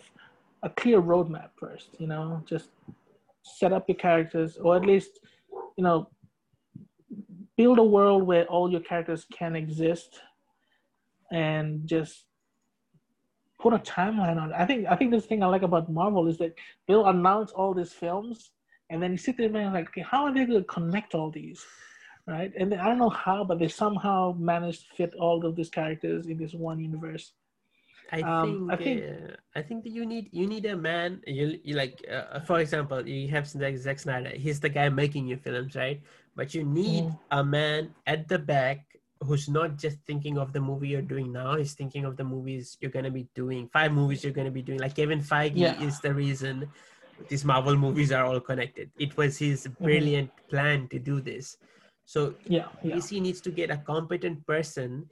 a clear roadmap first. You know, just set up your characters, or at least you know build a world where all your characters can exist, and just put a timeline on it. I think I think this thing I like about Marvel is that they'll announce all these films, and then you sit there and like, okay, how are they going to connect all these? right? And I don't know how, but they somehow managed to fit all of these characters in this one universe. I Um, think I think- uh, I think that you need you need a man. You, you like uh, for example, you have Zack, Snyder. He's the guy making your films, right? But you need Mhm. a man at the back who's not just thinking of the movie you're doing now. He's thinking of the movies you're gonna be doing. Five movies you're gonna be doing. Like Kevin Feige Yeah. is the reason these Marvel movies are all connected. It was his brilliant plan to do this. So Yeah, yeah, DC needs to get a competent person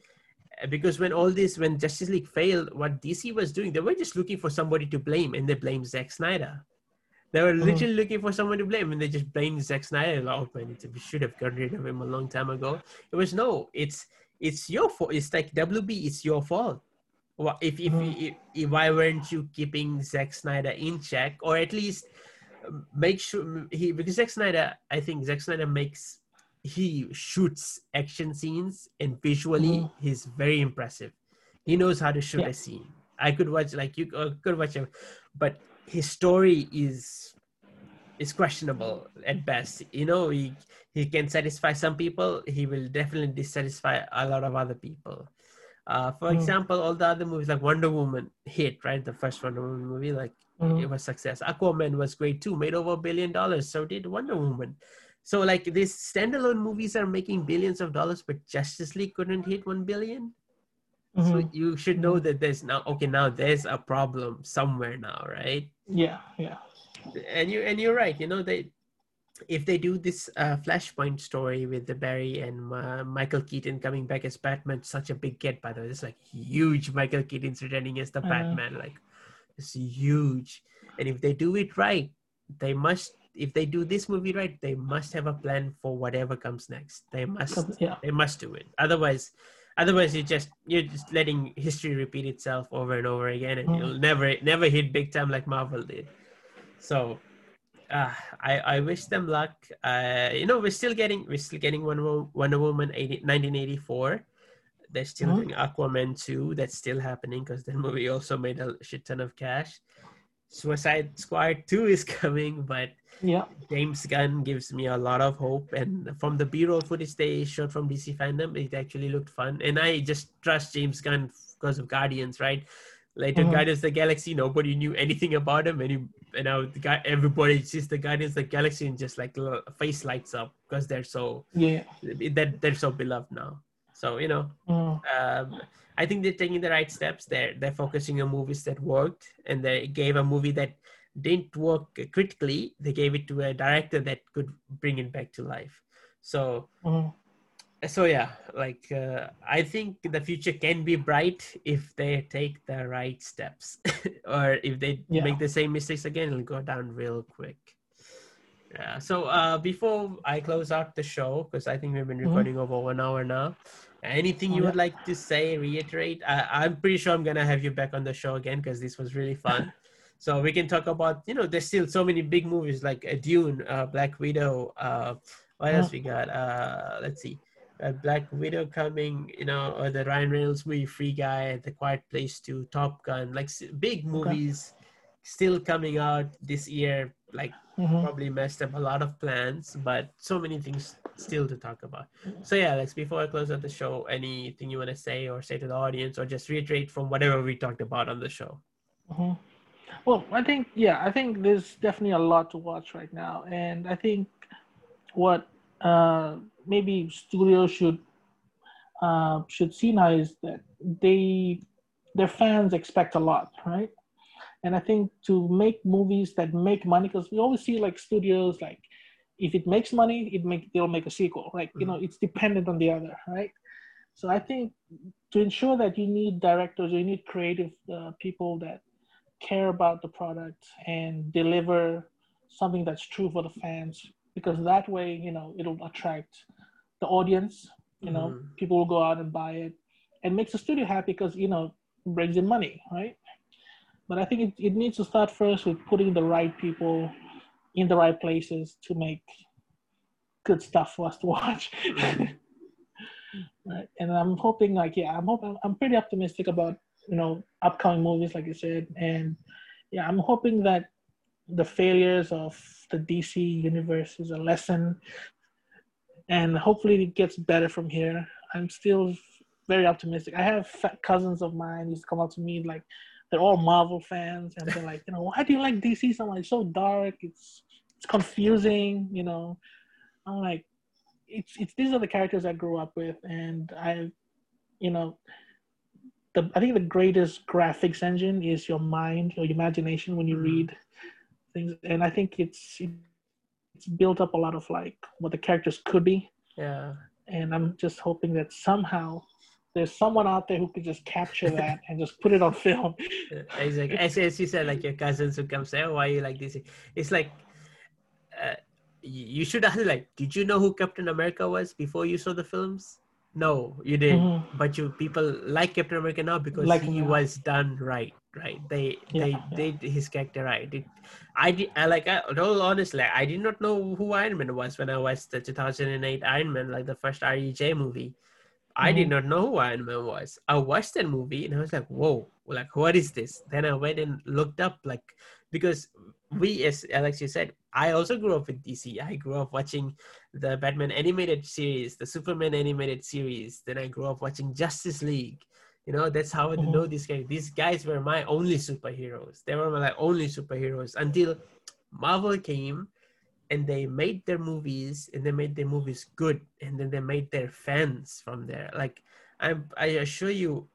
uh, because when all this, when Justice League failed, what DC was doing, they were just looking for somebody to blame, and they blamed Zack Snyder. They were Mhm. literally looking for someone to blame, and they just blamed Zack Snyder. Like, oh man, we should have gotten rid of him a long time ago. It was no, it's it's your fault. It's like WB, it's your fault. Wha- If if, Mhm. if, if why weren't you keeping Zack Snyder in check, or at least um, make sure he because Zack Snyder, I think Zack Snyder makes he shoots action scenes and visually Mhm. he's very impressive. He knows how to shoot Yeah. a scene. I could watch like you uh, could watch him, but his story is is questionable at best. You know, he he can satisfy some people. He will definitely dissatisfy a lot of other people. Uh, for mm. example, all the other movies like Wonder Woman hit right, the first Wonder Woman movie, like mm. it was success. Aquaman was great too, made over a billion dollars. So did Wonder Woman. So like these standalone movies are making billions of dollars, but Justice League couldn't hit one billion. Mm-hmm. So you should know mm-hmm. that there's now okay now there's a problem somewhere now, right? Yeah, yeah. And you and you're right. You know they if they do this uh, Flashpoint story with the Barry and uh, Michael Keaton coming back as Batman, such a big get by the way. It's like huge. Michael Keaton's returning as the uh, Batman, like it's huge. And if they do it right, they must. If they do this movie right, they must have a plan for whatever comes next. They must. Yeah. They must do it. Otherwise, otherwise you just you're just letting history repeat itself over and over again and mm. you'll never never hit big time like marvel did so uh, I, I wish them luck. Uh, you know, we're still getting we're still getting Wonder, Wonder Woman 80, 1984. They're still mm-hmm. doing Aquaman 2. That's still happening because that movie also made a shit ton of cash. Suicide Squad 2 is coming, but yeah, James Gunn gives me a lot of hope. And from the B-roll footage they showed from DC FanDome, it actually looked fun. And I just trust James Gunn because of Guardians, right? Later, mm-hmm. Guardians of the Galaxy, nobody knew anything about him, and, he, and now the guy, everybody sees the Guardians of the Galaxy and just like face lights up because they're so yeah that they're so beloved now. So you know, mm. um, I think they're taking the right steps. They're they're focusing on movies that worked, and they gave a movie that didn't work critically. They gave it to a director that could bring it back to life. So. Mm. So yeah, like uh, I think the future can be bright if they take the right steps, or if they yeah. make the same mistakes again, it'll go down real quick. Yeah. So uh, before I close out the show, because I think we've been mm-hmm. recording mm-hmm. over one hour now, Anything you would like to say, reiterate? I, am pretty sure I'm gonna have you back on the show again because this was really fun. so we can talk about, you know, there's still so many big movies like uh, Dune, uh, Black Widow. Uh, what else we got? Uh, let's see, uh, Black Widow coming, you know, or the Ryan Reynolds movie, Free Guy, The Quiet Place 2, Top Gun, like big movies okay. still coming out this year. Like mm-hmm. probably messed up a lot of plans, but so many things still to talk about. So yeah, Alex, before I close out the show, anything you want to say or say to the audience or just reiterate from whatever we talked about on the show? Mm-hmm. Well, I think, yeah, I think there's definitely a lot to watch right now. And I think what uh, maybe studios should uh, should see now is that they their fans expect a lot, right? And I think to make movies that make money, because we always see like studios like if it makes money, it make they'll make a sequel. Like you know, mm-hmm. it's dependent on the other, right? So I think to ensure that you need directors, you need creative uh, people that care about the product and deliver something that's true for the fans, because that way, you know, it'll attract the audience. You know, mm-hmm. people will go out and buy it, and makes the studio happy because you know brings in money, right? But I think it, it needs to start first with putting the right people in the right places to make good stuff for us to watch. right. And I'm hoping like yeah, I'm hoping I'm pretty optimistic about, you know, upcoming movies like you said. And yeah, I'm hoping that the failures of the DC universe is a lesson and hopefully it gets better from here. I'm still very optimistic. I have cousins of mine used to come up to me like they're all Marvel fans, and they're like, you know, why do you like DC so much? It's so dark. It's it's confusing. You know, I'm like, it's it's these are the characters I grew up with, and I, you know, the I think the greatest graphics engine is your mind, your imagination when you mm-hmm. read things, and I think it's it's built up a lot of like what the characters could be. Yeah. And I'm just hoping that somehow there's someone out there who could just capture that and just put it on film. exactly. As, as you said, like your cousins who come say, "Oh, why you like this?" It's like uh, you should ask, like, did you know who Captain America was before you saw the films? No, you didn't. Mm-hmm. But you people like Captain America now because like he was done right. Right? They they yeah. did his character right. It, I did. I like. I, all honestly, I did not know who Iron Man was when I watched the 2008 Iron Man, like the first RDJ movie I did mm-hmm. not know who Iron Man was. I watched that movie and I was like, whoa, like what is this? Then I went and looked up like because we, as Alex, you said, I also grew up with DC. I grew up watching the Batman animated series, the Superman animated series. Then I grew up watching Justice League. You know, that's how I mm-hmm. know these guys. These guys were my only superheroes. They were my like, only superheroes until Marvel came and they made their movies and they made their movies good and then they made their fans from there. Like I'm I assure you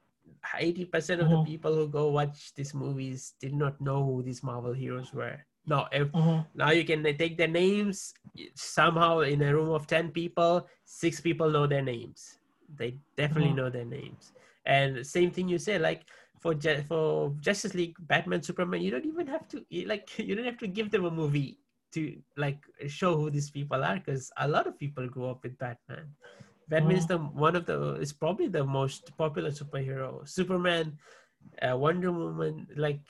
80% of mm-hmm. the people who go watch these movies did not know who these Marvel heroes were. No, if, mm-hmm. now you can take their names somehow in a room of 10 people, six people know their names. They definitely mm-hmm. know their names. And same thing you said, like for for Justice League, Batman, Superman, you don't even have to like you don't have to give them a movie to like show who these people are because a lot of people grew up with Batman. Batman is mm. the one of the is probably the most popular superhero. Superman, uh, Wonder Woman, like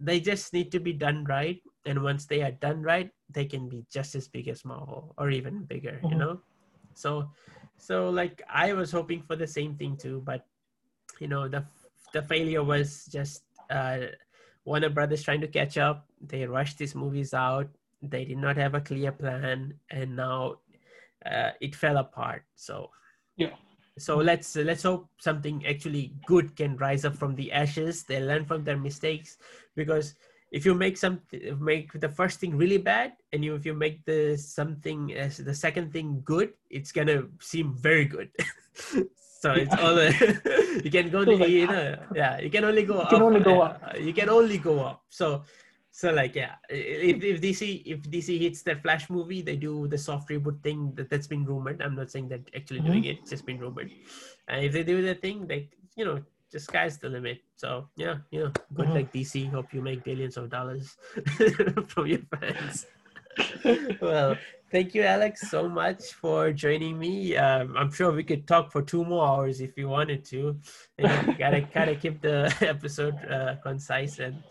they just need to be done right, and once they are done right, they can be just as big as Marvel or even bigger. Mm-hmm. You know, so so like I was hoping for the same thing too, but you know the the failure was just uh, Warner Brothers trying to catch up. They rushed these movies out. They did not have a clear plan, and now uh, it fell apart. So yeah. So let's uh, let's hope something actually good can rise up from the ashes. They learn from their mistakes because if you make something make the first thing really bad and you if you make the something as the second thing good, it's gonna seem very good. so it's all you can go to, you know yeah you can only go you can up, only go up you can only go up so so like yeah, if, if DC if DC hits their Flash movie, they do the soft reboot thing that, that's been rumored. I'm not saying that actually mm-hmm. doing it, it's just been rumored. And if they do the thing, they you know, just sky's the limit. So yeah, you know, good mm-hmm. like DC. Hope you make billions of dollars from your fans. well, thank you, Alex, so much for joining me. Um, I'm sure we could talk for two more hours if you wanted to. You gotta kind of keep the episode uh, concise and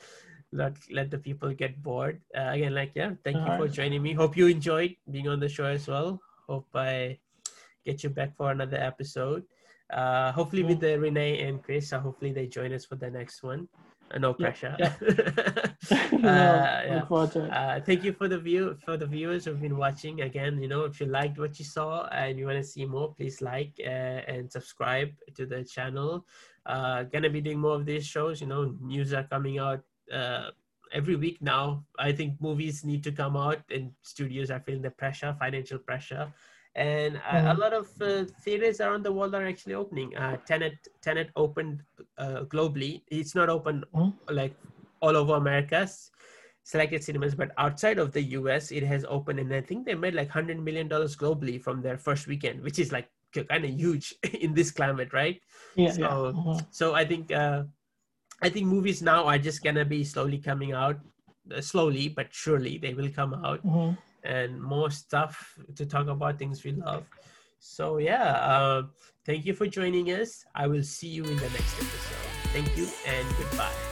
let let the people get bored. Uh, again, like yeah, thank All you for joining me. Hope you enjoyed being on the show as well. Hope I get you back for another episode. Uh, hopefully with the Renee and Chris. Uh, hopefully they join us for the next one. Uh, no pressure. Yeah, yeah. uh, yeah. Uh, thank you for the view for the viewers who've been watching. Again, you know, if you liked what you saw and you want to see more, please like uh, and subscribe to the channel. Uh, gonna be doing more of these shows. You know, news are coming out uh, every week now. I think movies need to come out, and studios are feeling the pressure, financial pressure. And mm-hmm. a, lot of uh, theaters around the world are actually opening. Uh, Tenet, Tenet opened uh, globally. It's not open mm-hmm. like all over America's selected cinemas, but outside of the US, it has opened, and I think they made like hundred million dollars globally from their first weekend, which is like kind of huge in this climate, right? Yeah. So, yeah. Mm-hmm. so I think uh, I think movies now are just gonna be slowly coming out, uh, slowly but surely they will come out, mm-hmm. and more stuff to talk about things we love. So yeah, uh, thank you for joining us. I will see you in the next episode. Thank you and goodbye.